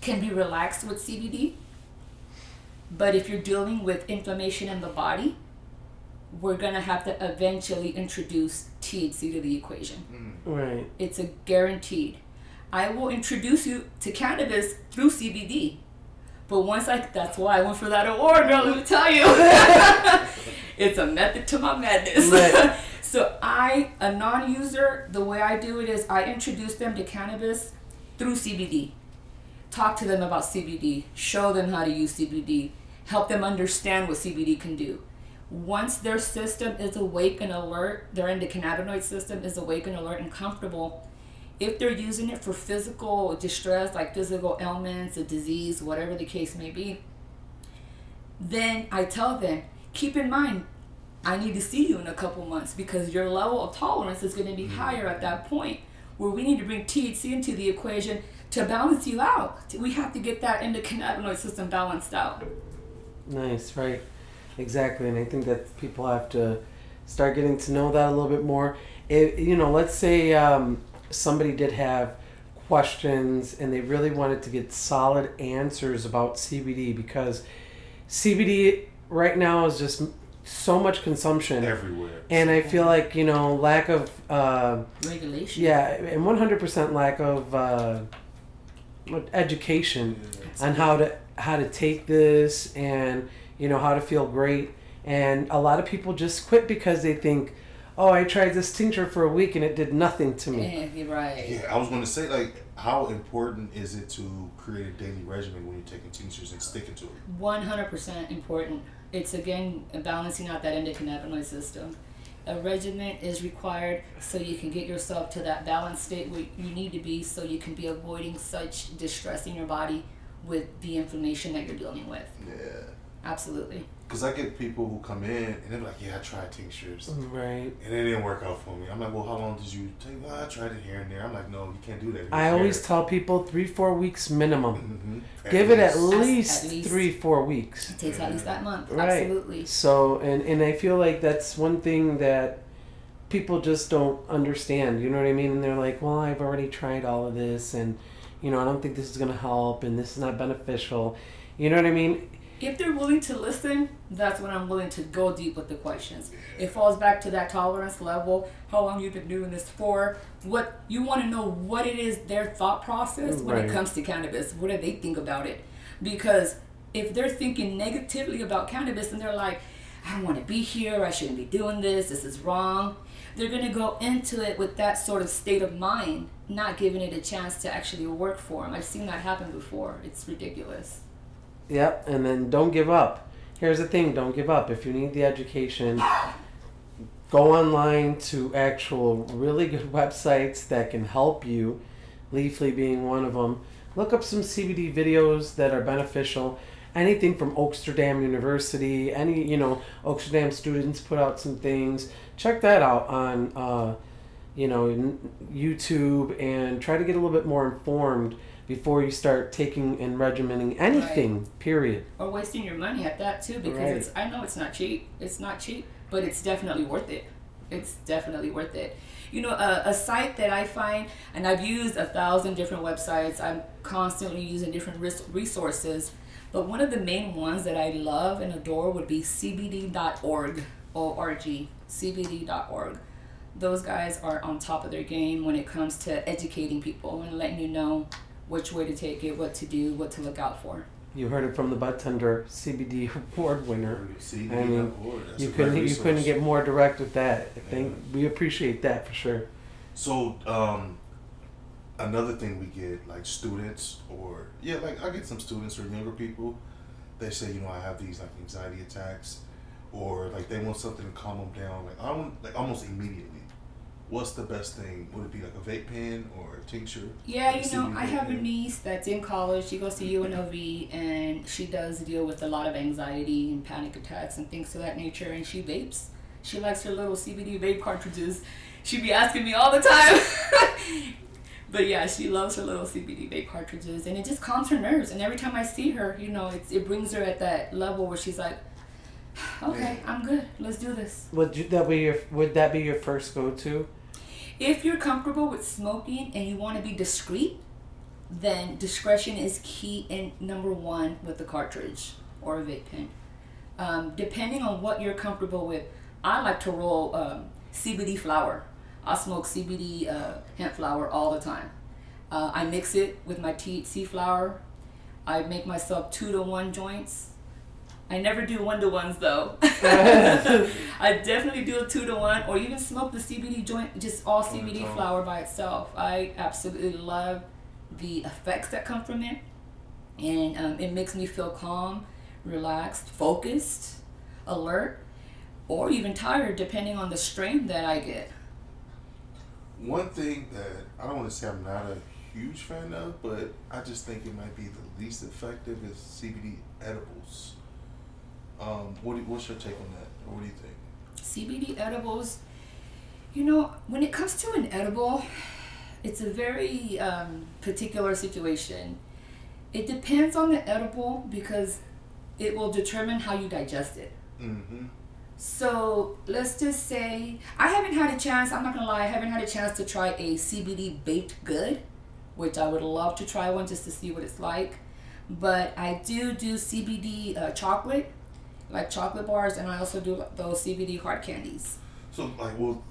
can be relaxed with CBD. But if you're dealing with inflammation in the body, we're gonna have to eventually introduce THC to the equation. Mm. Right. It's a guaranteed. I will introduce you to cannabis through CBD. But once I, that's why I went for that award, girl, let me tell you. it's a method to my madness. Right. so I, a non-user, the way I do it is I introduce them to cannabis through CBD. Talk to them about CBD, show them how to use CBD, help them understand what CBD can do. Once their system is awake and alert, their endocannabinoid system is awake and alert and comfortable, if they're using it for physical distress, like physical ailments, a disease, whatever the case may be, then I tell them, keep in mind, I need to see you in a couple months because your level of tolerance is going to be mm-hmm. higher at that point where we need to bring THC into the equation to balance you out. We have to get that endocannabinoid system balanced out. Nice, right. Exactly. And I think that people have to start getting to know that a little bit more. It, you know, let's say um, somebody did have questions and they really wanted to get solid answers about CBD because CBD right now is just so much consumption. Everywhere. And I feel like, you know, lack of, uh, Regulation. yeah, and 100% lack of uh, what- education on how to how to take this and you know how to feel great and a lot of people just quit because they think oh i tried this tincture for a week and it did nothing to me Yeah, right. Yeah, I was going to say, like, how important is it to create a daily regimen when you're taking tinctures and sticking to it? One hundred percent important. It's again balancing out that endocannabinoid system. A regimen is required so you can get yourself to that balanced state where you need to be, so you can be avoiding such distress in your body with the inflammation that you're dealing with. Yeah. Absolutely. Because I get people who come in and they're like, yeah, I tried tinctures. right And it didn't work out for me. I'm like, well, how long did you take? Well, I tried it here and there. I'm like, no, you can't do that. i always tell people three four weeks minimum hmm give it at At least, least. three four weeks It takes at least that month. Right. Absolutely. So, and and I feel like that's one thing that people just don't understand. You know what I mean? And they're like, "Well, I've already tried all of this, and you know, I don't think this is gonna help, and this is not beneficial." You know what I mean? If they're willing to listen, that's when I'm willing to go deep with the questions. It falls back to that tolerance level, how long you've been doing this for, what you want to know what it is their thought process when Right. it comes to cannabis. What do they think about it? Because if they're thinking negatively about cannabis and they're like, I don't want to be here, I shouldn't be doing this, this is wrong. They're going to go into it with that sort of state of mind, not giving it a chance to actually work for them. I've seen that happen before. It's ridiculous. Yep. And then don't give up. Here's the thing: don't give up. If you need the education, go online to actual really good websites that can help you. Leafly being one of them. Look up some CBD videos that are beneficial. Anything from Oaksterdam University, any you know Oaksterdam students put out some things. Check that out on uh, you know YouTube and try to get a little bit more informed before you start taking and regimenting anything. Period. or wasting your money at that too because Right. it's I know it's not cheap. It's not cheap, but it's definitely worth it. It's definitely worth it. You know, a, a site that I find, and I've used a thousand different websites. I'm constantly using different res- resources, but one of the main ones that I love and adore would be cbd.org. O-R-G, cbd.org. those guys are on top of their game when it comes to educating people and letting you know which way to take it, what to do, what to look out for. You heard it from the bartender CBD award winner. See, I mean, you couldn't you couldn't get more direct with that. I think we appreciate that for sure. So, um, another thing we get like students or yeah, like I get some students or younger people. They say, you know, I have these like anxiety attacks, or like they want something to calm them down. Like I want like almost immediately. What's the best thing? Would it be like a vape pen or a tincture? Yeah, you know, I have a niece that's in college. She goes to UNLV and she does deal with a lot of anxiety and panic attacks and things of that nature. And she vapes. She likes her little CBD vape cartridges. She'd be asking me all the time. but yeah, she loves her little CBD vape cartridges, and it just calms her nerves. And every time I see her, you know, it's, it brings her at that level where she's like, "Okay, I'm good. Let's do this." Would you, that be your would that be your first go to? If you're comfortable with smoking and you want to be discreet, then discretion is key and number one with the cartridge or a vape pen. Um, depending on what you're comfortable with, I like to roll um, CBD flower. I smoke CBD uh, hemp flower all the time. Uh, I mix it with my THC flower. I make myself two to one joints. I never do one to ones though. I definitely do a two to one, or even smoke the CBD joint, just all CBD own. flower by itself. I absolutely love the effects that come from it, and um, it makes me feel calm, relaxed, focused, alert, or even tired, depending on the strain that I get. One thing that I don't want to say I'm not a huge fan of, but I just think it might be the least effective is CBD edibles. Um, what do, what's your take on that? Or what do you think? CBD edibles, you know, when it comes to an edible, it's a very um, particular situation. It depends on the edible because it will determine how you digest it. Mm-hmm. So let's just say I haven't had a chance. I'm not gonna lie, I haven't had a chance to try a CBD baked good, which I would love to try one just to see what it's like. But I do do CBD uh, chocolate, like chocolate bars, and I also do those CBD hard candies. So like, well,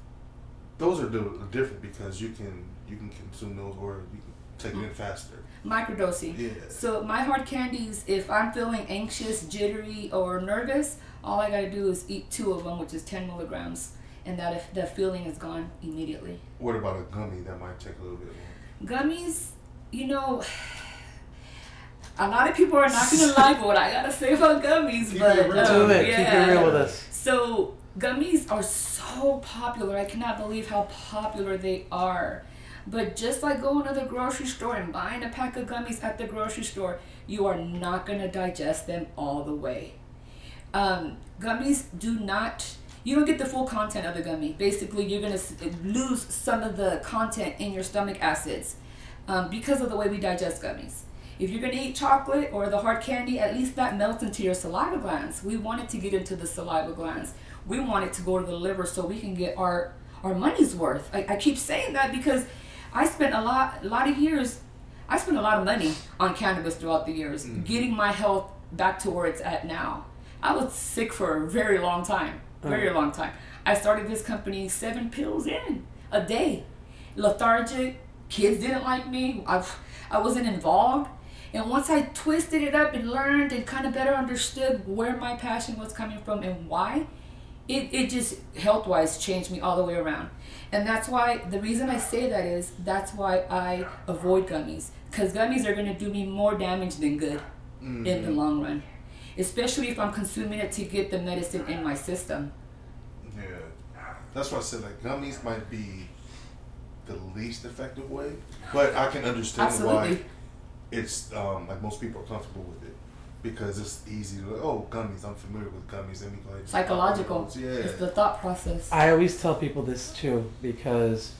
those are different because you can you can consume those or you can take it in mm. faster. Microdosing. Yeah. So my hard candies, if I'm feeling anxious, jittery, or nervous, all I gotta do is eat two of them, which is 10 milligrams, and that if the feeling is gone immediately. What about a gummy that might take a little bit Longer? Gummies, you know, a lot of people are not gonna like what I gotta say about gummies, Keep but it real. um, Do it. Keep yeah. it real with us. So gummies are so popular. I cannot believe how popular they are. But just like going to the grocery store and buying a pack of gummies at the grocery store, you are not gonna digest them all the way. Um, gummies do not. You don't get the full content of the gummy. Basically, you're gonna lose some of the content in your stomach acids um, because of the way we digest gummies. If you're gonna eat chocolate or the hard candy, at least that melts into your saliva glands. We want it to get into the saliva glands. We want it to go to the liver so we can get our our money's worth. I, I keep saying that because I spent a lot a lot of years. I spent a lot of money on cannabis throughout the years, mm. getting my health back to where it's at now. I was sick for a very long time, very mm. long time. I started this company seven pills in a day, lethargic. Kids didn't like me. I, I wasn't involved. And once I twisted it up and learned and kind of better understood where my passion was coming from and why, it, it just health wise changed me all the way around. And that's why the reason I say that is that's why I avoid gummies. Because gummies are going to do me more damage than good in the mm-hmm. long run. Especially if I'm consuming it to get the medicine in my system. Yeah, that's why I said like gummies might be the least effective way, but I can understand why Absolutely. It's um, like most people are comfortable with it because it's easy to oh gummies. I'm familiar with gummies. Let me go ahead and just pop Psychological. Yeah. It's the thought process. I always tell people this too because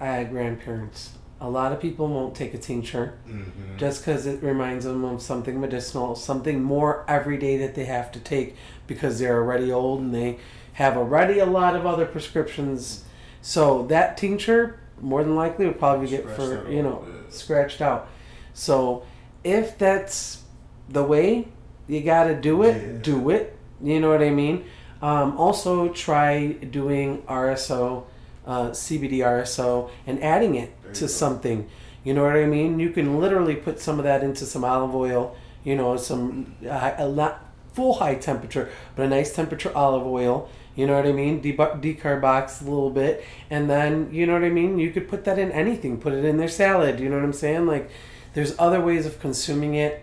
I had grandparents. A lot of people won't take a tincture mm-hmm. just because it reminds them of something medicinal, something more everyday that they have to take because they're already old and they have already a lot of other prescriptions. So that tincture, more than likely, would probably get Scratched for you know bit. scratched out. So if that's the way you got to do it, Yeah. do it. You know what I mean? Um, also, try doing RSO uh, CBD RSO and adding it to something. You know what I mean? You can literally put some of that into some olive oil. You know, some uh, a not full high temperature, but a nice temperature olive oil. You know what I mean? Debu- decarbox a little bit, and then you know what I mean. You could put that in anything. Put it in their salad. You know what I'm saying? Like, there's other ways of consuming it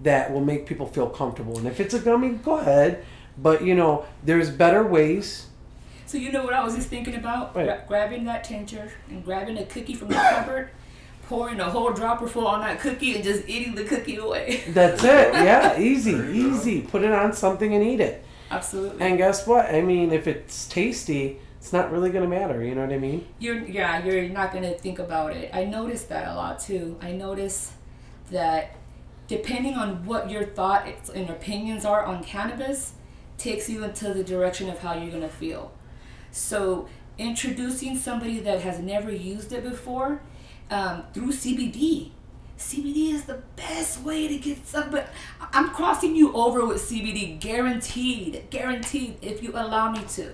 that will make people feel comfortable. And if it's a gummy, go ahead. But you know, there's better ways. So you know what I was just thinking about? Right. Gra- grabbing that tincture and grabbing a cookie from the cupboard, pouring a whole dropper full on that cookie and just eating the cookie away. That's it. Yeah, easy, easy. Put it on something and eat it. Absolutely. And guess what? I mean, if it's tasty, it's not really gonna matter. You know what I mean? you're yeah, you're not gonna think about it. I noticed that a lot too. I notice that depending on what your thoughts and opinions are on cannabis, takes you into the direction of how you're gonna feel. So introducing somebody that has never used it before um, through CBD. CBD is the best way to get somebody. I'm crossing you over with CBD, guaranteed, guaranteed. If you allow me to,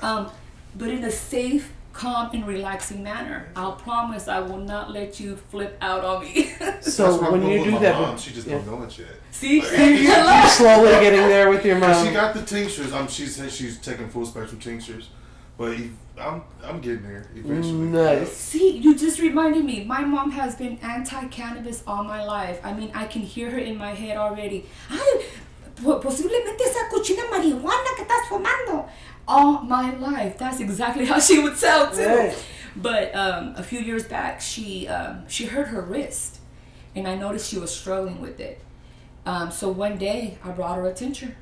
um, but in a safe, calm, and relaxing manner. I'll promise I will not let you flip out on me. So when you do that, mom, she just yeah. don't know it yet. See, you're slowly getting there with your mom. she got the tinctures. Um, she said she's taking full spectrum tinctures, but e- I'm I'm getting there eventually. Nice. See, you just reminded me. My mom has been anti-cannabis all my life. I mean, I can hear her in my head already. Ay, posiblemente esa cochina marihuana que estás fumando. All my life. That's exactly how she would sound too. Right. But um, a few years back, she um, she hurt her wrist, and I noticed she was struggling with it. Um, so one day, I brought her a tincture.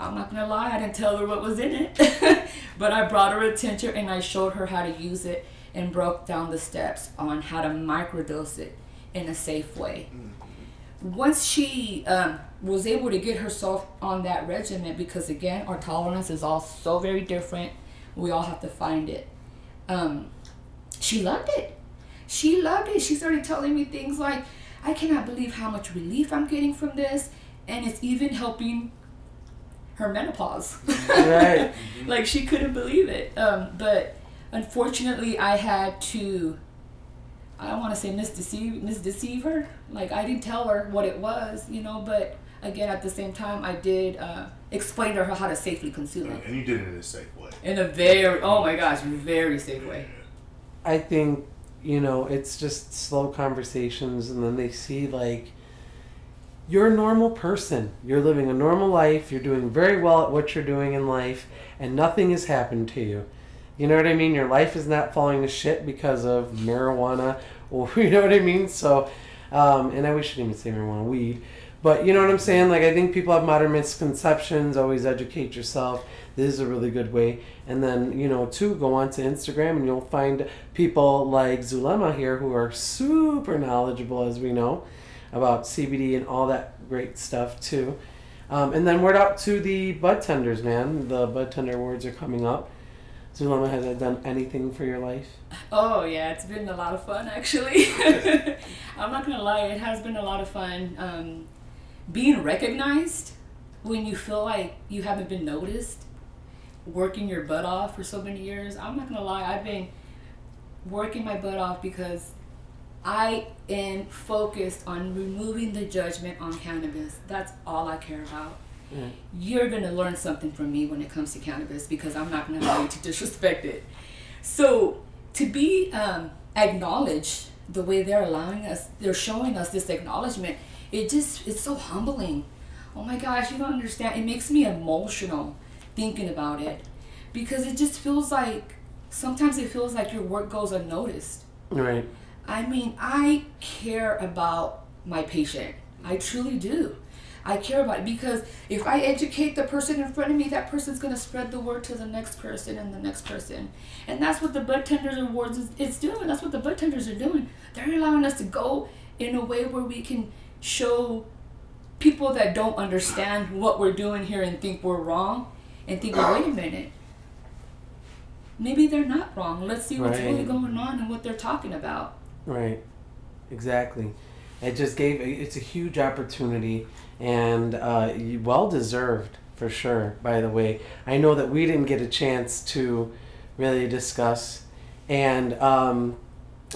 I'm not gonna lie, I didn't tell her what was in it, but I brought her a tincture and I showed her how to use it and broke down the steps on how to microdose it in a safe way. Once she um, was able to get herself on that regimen, because again, our tolerance is all so very different, we all have to find it. Um, she loved it. She loved it. She started telling me things like, I cannot believe how much relief I'm getting from this, and it's even helping her menopause. Right. like she couldn't believe it. Um, but unfortunately, I had to. I don't want to say misdeceive misdeceive her. Like I didn't tell her what it was, you know. But again, at the same time, I did uh, explain to her how to safely consume it And you did it in a safe way. in a very oh my gosh, very safe way. I think you know it's just slow conversations, and then they see like you're a normal person. You're living a normal life. You're doing very well at what you're doing in life, and nothing has happened to you. You know what I mean? Your life is not falling to shit because of marijuana, or you know what I mean. So, um, and I wish I didn't even say marijuana, weed. But you know what I'm saying? Like I think people have modern misconceptions. Always educate yourself. This is a really good way. And then you know, too, go onto Instagram and you'll find people like Zulema here who are super knowledgeable, as we know, about CBD and all that great stuff too. Um, and then word out to the bud tenders, man. The bud tender awards are coming up. Zulema, has that done anything for your life? Oh yeah, it's been a lot of fun actually. I'm not gonna lie, it has been a lot of fun. Um, being recognized when you feel like you haven't been noticed, working your butt off for so many years. I'm not gonna lie, I've been working my butt off because I am focused on removing the judgment on cannabis. That's all I care about. Yeah. You're gonna learn something from me when it comes to cannabis because I'm not gonna allow you to disrespect it. So to be um, acknowledged the way they're allowing us, they're showing us this acknowledgement. It just it's so humbling. Oh my gosh, you don't understand. It makes me emotional thinking about it because it just feels like sometimes it feels like your work goes unnoticed. Right. I mean, I care about my patient. I truly do. I care about it because if I educate the person in front of me, that person's going to spread the word to the next person and the next person. And that's what the Bud Tenders Awards is it's doing. That's what the Bud Tenders are doing. They're allowing us to go in a way where we can show people that don't understand what we're doing here and think we're wrong and think, well, wait a minute. Maybe they're not wrong. Let's see what's really going on and what they're talking about. Right. Exactly. It just gave it's a huge opportunity and uh, well deserved for sure. By the way, I know that we didn't get a chance to really discuss and um,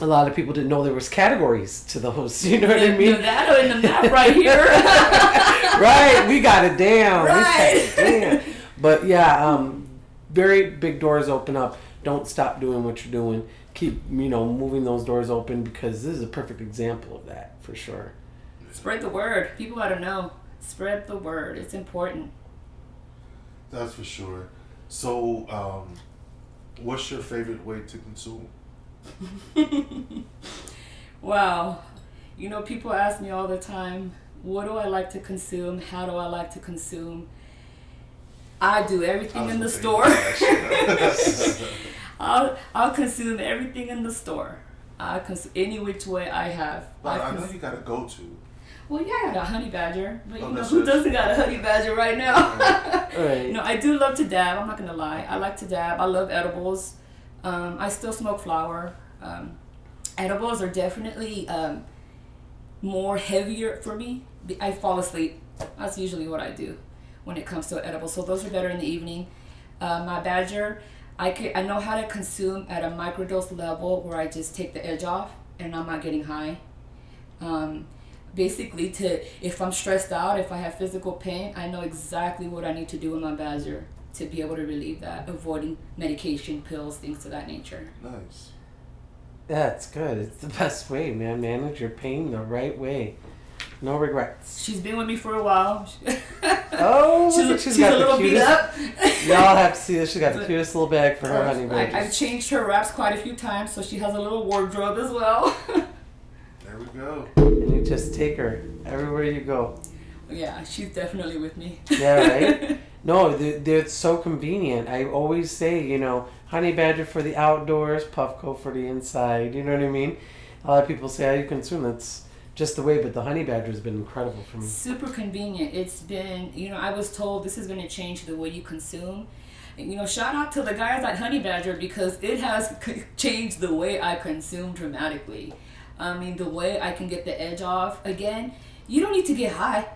a lot of people didn't know there was categories to those. You know what I mean? the- that in the map right here. right, we got it down. We got Right. it down. But yeah, um, very big doors open up. Don't stop doing what you're doing. Keep you know moving those doors open because this is a perfect example of that for sure. Spread the word. People gotta know. Spread the word. It's important. That's for sure. So, um, what's your favorite way to consume? Wow. You know, people ask me all the time, what do I like to consume? How do I like to consume? I do everything in the store. I'll, I'll consume everything in the store. I consume any which way I have. But I I know you got to go to. well, yeah, I got a honey badger, but Oh, you know who it. doesn't got a honey badger right now? Right. No, I do love to dab. I'm not gonna lie. I like to dab. I love edibles. Um, I still smoke flower. Um, edibles are definitely um, more heavier for me. I fall asleep. That's usually what I do when it comes to edibles. So those are better in the evening. Uh, my badger, I can I know how to consume at a microdose level where I just take the edge off and I'm not getting high. Um, basically to if i'm stressed out if i have physical pain i know exactly what i need to do with my badger to be able to relieve that avoiding medication pills things of that nature Nice. That's good. It's the best way, man. Manage your pain the right way. No regrets. she's been with me for a while Oh, she's, she's, she's got a the little beat cutest- up Y'all have to see this. She's got the cutest little bag for her honey I, badgers. i've changed her wraps quite a few times so she has a little wardrobe as well There we go. and you just take her everywhere you go. Yeah she's definitely with me Yeah, right? No, they're, they're so convenient. I always say, you know, honey badger for the outdoors, Puffco for the inside. You know what I mean? A lot of people say how you consume. That's just the way, but the honey badger has been incredible for me. super convenient. It's been, you know, I was told this is going to change the way you consume. And, you know, shout out to the guys at Honey Badger because it has changed the way I consume dramatically. I mean, the way I can get the edge off. Again, you don't need to get high.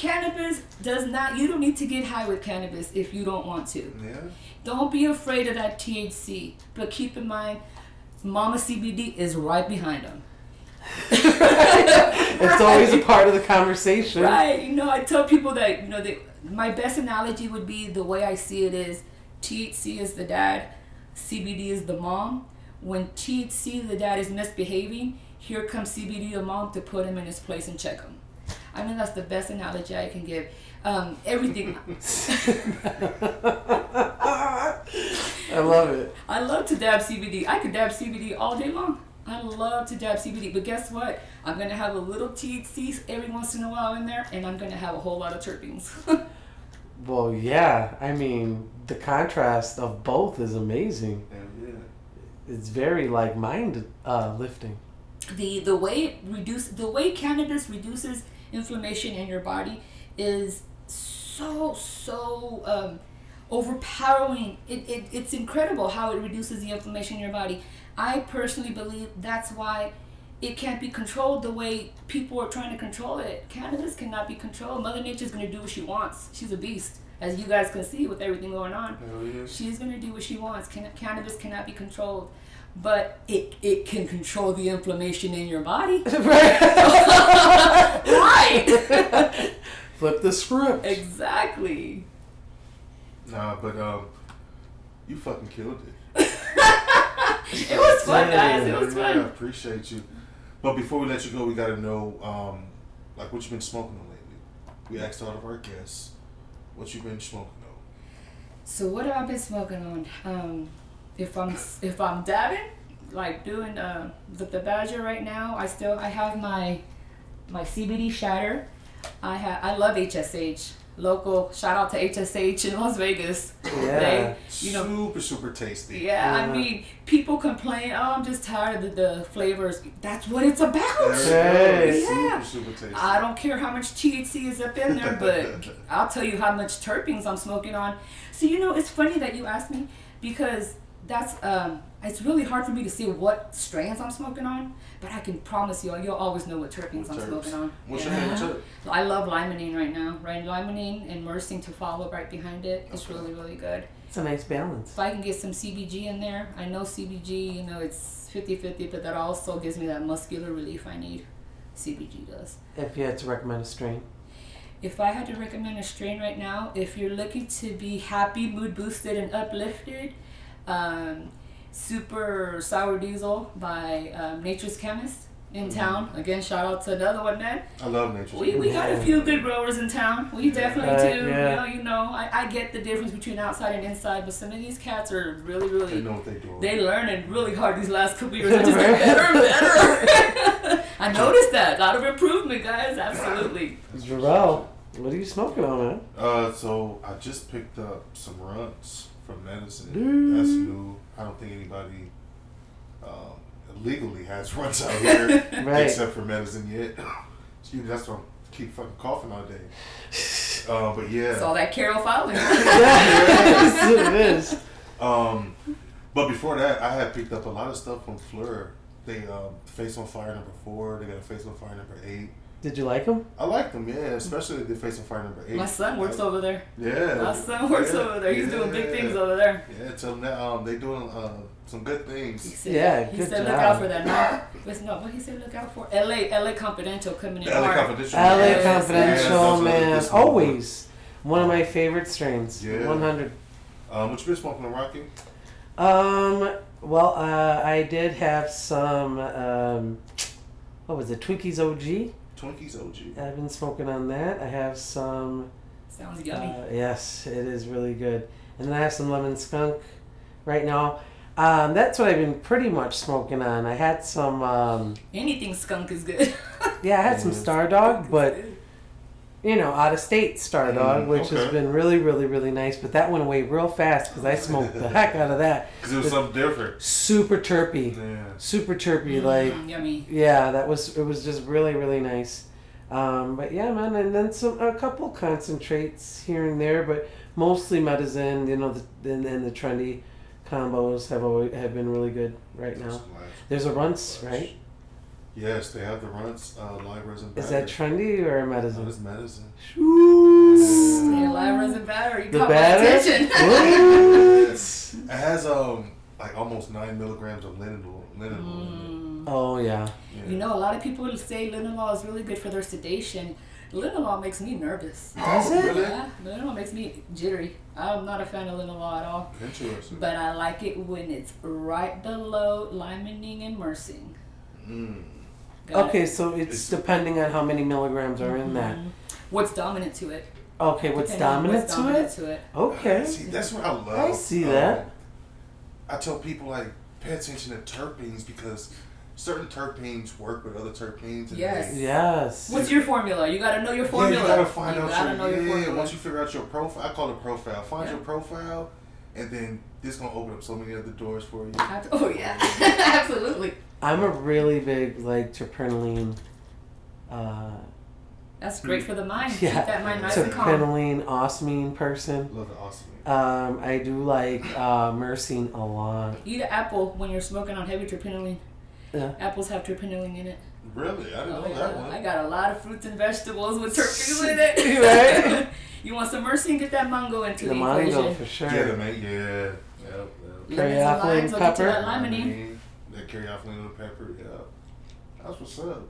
Cannabis does not, you don't need to get high with cannabis if you don't want to. Yeah. Don't be afraid of that THC, but keep in mind, Mama CBD is right behind them. It's always a part of the conversation. Right. You know, I tell people that, you know, they, my best analogy would be the way I see it is THC is the dad, CBD is the mom. When THC, the dad, is misbehaving, here comes CBD, the mom, to put him in his place and check him. I mean, that's the best analogy I can give. Um, everything. I love it. I love to dab CBD. I could dab CBD all day long. I love to dab CBD, but guess what? I'm gonna have a little THC every once in a while in there, and I'm gonna have a whole lot of terpenes. Well, yeah. I mean, the contrast of both is amazing. Yeah, yeah. It's very like mind uh, lifting. the the way it reduce the way cannabis reduces inflammation in your body is so so um, overpowering. It, it it's incredible how it reduces the inflammation in your body. I personally believe that's why it can't be controlled the way people are trying to control it. Cannabis cannot be controlled. Mother Nature's gonna do what she wants. She's a beast, as you guys can see with everything going on. She's gonna do what she wants. Can, cannabis cannot be controlled, but it it can control the inflammation in your body. right. Flip the script. exactly. Nah, but um, you fucking killed it. It was fun, guys. It was Yeah, I appreciate you. But before we let you go, we gotta know, um, like what you've been smoking on lately. We asked all of our guests what you've been smoking on. So what have I been smoking on? Um, if I'm if I'm dabbing, like doing uh, the, the Badger right now, I still I have my my CBD shatter. I have I love HSH. Local shout out to HSH in Las Vegas. Yeah. They, you know, super super tasty. Yeah, I mean, people complain, oh, I'm just tired of the, the flavors. That's what it's about. There we Hey. go. Yeah. Super super tasty. I don't care how much THC is up in there, but I'll tell you how much terpenes I'm smoking on. So, you know, it's funny that you asked me because that's, um, it's really hard for me to see what strains I'm smoking on, but I can promise you, you'll always know what terpenes I'm Terps. smoking on. What's Yeah. your favorite terp? I love limonene right now. Right, limonene and myrcene to follow right behind it. It's Okay. really, really good. It's a nice balance. If I can get some CBG in there, I know CBG, you know, it's 50-50, but that also gives me that muscular relief I need. CBG does. If you had to recommend a strain. If I had to recommend a strain right now, if you're looking to be happy, mood boosted, and uplifted, um, Super Sour Diesel by um, Nature's Chemist in town. Again, shout out to another one, man. I love nature. We, we got a few good growers in town. We definitely Right, do. yeah. You know, you know. I, I get the difference between outside and inside, but some of these cats are really, really. They really know what they're doing. they learning really hard these last couple years. They're just getting better and better. I noticed that. A lot of improvement, guys. Absolutely. Jarrell, what are you smoking on, man? Uh, so I just picked up some Runtz from Medizin. That's new. I don't think anybody um, legally has runs out here Right. except for Medizin yet. Excuse me, that's why I keep fucking coughing all day. Uh, but yeah. Saw that Carol filing. yes, it is. Um, but before that, I had picked up a lot of stuff from Fleur. They um, Face on Fire number four. They got a Face on Fire number eight. Did you like them? I like them, yeah, especially the Face on Fire number eight. My son works I- over there. Yeah, My son works yeah, over there. He's doing big things over there. Yeah, tell them that um, they doing uh, some good He things. said, Yeah, he good said look job. out for that. No, listen, no, what he said look out for? LA, LA Confidential coming in LA hard. Confidential. LA Yes, yes, Confidential, that's what man. this one was. Always. One of my favorite strains. Yeah. 100. Um, what you been smoking on Rocky? Um, well, uh, I did have some, um, what was it, Twinkies OG? Twinkies OG. I've been smoking on that. I have some, Sounds yummy. uh, yes, it is really good. And then I have some lemon skunk right now. Um, that's what I've been pretty much smoking on. I had some, um, Anything skunk is good. yeah, I had some Star Dog, but you know, out of state Star Dog, Mm, which has been really, really, really nice. But that went away real fast because I smoked the heck out of that. Because it was something different. Super terpy, Yeah. super terpy. Like, Mm, yummy. yeah, that was it was just really, really nice. Um, but yeah, man, and then some a couple concentrates here and there, but mostly Medizin. You know, the, and, and the trendy combos have always, have been really good right now. There's a Runtz, right? Yes, they have the Runtz, uh, live resin. Is that trendy or Medizin? it's Medizin. Hey, live resin batter. You The caught my attention. What? It has um like almost nine milligrams of linalool. linalool in Oh yeah. Yeah. You know, a lot of people say linalool is really good for their sedation. Linalool makes me nervous. Does it? Really? Yeah, linalool makes me jittery. I'm not a fan of linalool at all. Interesting. But I like it when it's right below limonene and myrcene. Mm. Got Okay, it? so it's depending on how many milligrams are in mm-hmm. that. What's dominant to it? Okay, what's Depending on dominant what's to dominant it? to it. Okay. See, that's what I love. I see that. I tell people like pay attention to terpenes because certain terpenes work with other terpenes. Yes. They, Yes. What's your formula? You gotta know your formula. Yeah, formula. you gotta find You out gotta your, know your yeah, formula. Once you figure out your profile, I call it profile. Find Yeah. your profile, and then this gonna open up so many other doors for you. Ab- Oh yeah, absolutely. I'm a really big like terpinolene. Uh, That's great for the mind. yeah, Keep that mind nice and calm. terpinolene, ocimene person. Love the awesome. Um, I do like uh, myrcene a lot. Eat an apple when you're smoking on heavy terpinolene. Yeah. Apples have terpinolene in it. Really, I didn't Oh, know that one. I got a lot of fruits and vegetables with terpenes in it. Right? you want some myrcene? Get that mango into The the, mango equation. for sure. yeah, the mate. Yeah, yep, yep. Lemons and Caryophyllene limes will get you pepper. that limonene. That caryophyllene and pepper. Yeah, that's what's up.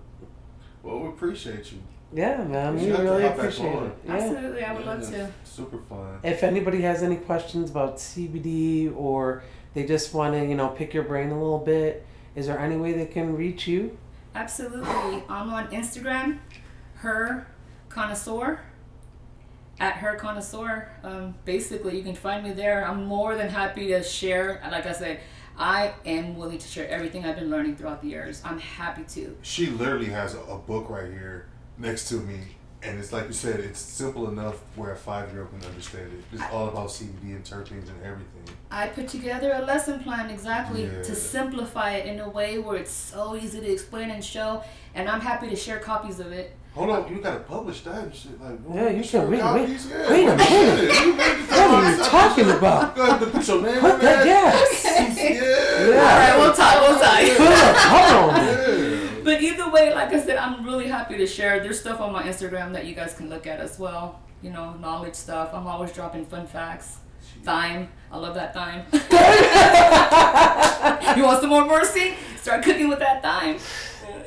Well, we appreciate you. Yeah, man, We we should have to really appreciate it. Yeah. Absolutely, I would Yeah, love to. Super fun. If anybody has any questions about CBD or they just want to, you know, pick your brain a little bit, is there any way they can reach you? Absolutely. I'm on Instagram, her connoisseur. At her connoisseur. Um, basically, you can find me there. I'm more than happy to share. Like I said, I am willing to share everything I've been learning throughout the years. I'm happy to. She literally has a, a book right here next to me, and it's like you said, it's simple enough where a five year old can understand it. It's all about CBD and terpenes and everything. I put together a lesson plan exactly Yeah. to simplify it in a way where it's so easy to explain and show. And I'm happy to share copies of it. Hold on, you gotta publish that and shit. Like, Yeah, you share can- wait, copies? wait- Yeah, wait a what minute. shit? You What are you talking about? Go ahead and put your name What on the that. yes? Yeah. Yeah. All right, we'll talk. We'll talk. Good. Hold on. Yeah. But either way, like I said, I'm really happy to share. There's stuff on my Instagram that you guys can look at as well. You know, knowledge stuff. I'm always dropping fun facts. Thyme. I love that thyme. you want some more mercy? Start cooking with that thyme.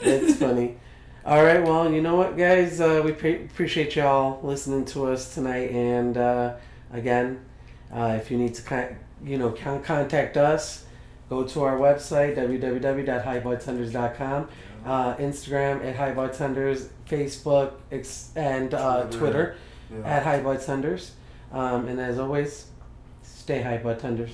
It's funny. All right, well, you know what, guys? Uh, we pre- appreciate y'all listening to us tonight, and uh, again, uh, if you need to, con- you know, con- contact us, go to our website www.highbartenders.com, uh, Instagram at highbartenders, Facebook, ex- and uh, Twitter. Twitter Yeah. at highbartenders. Um, and as always, stay high bartenders.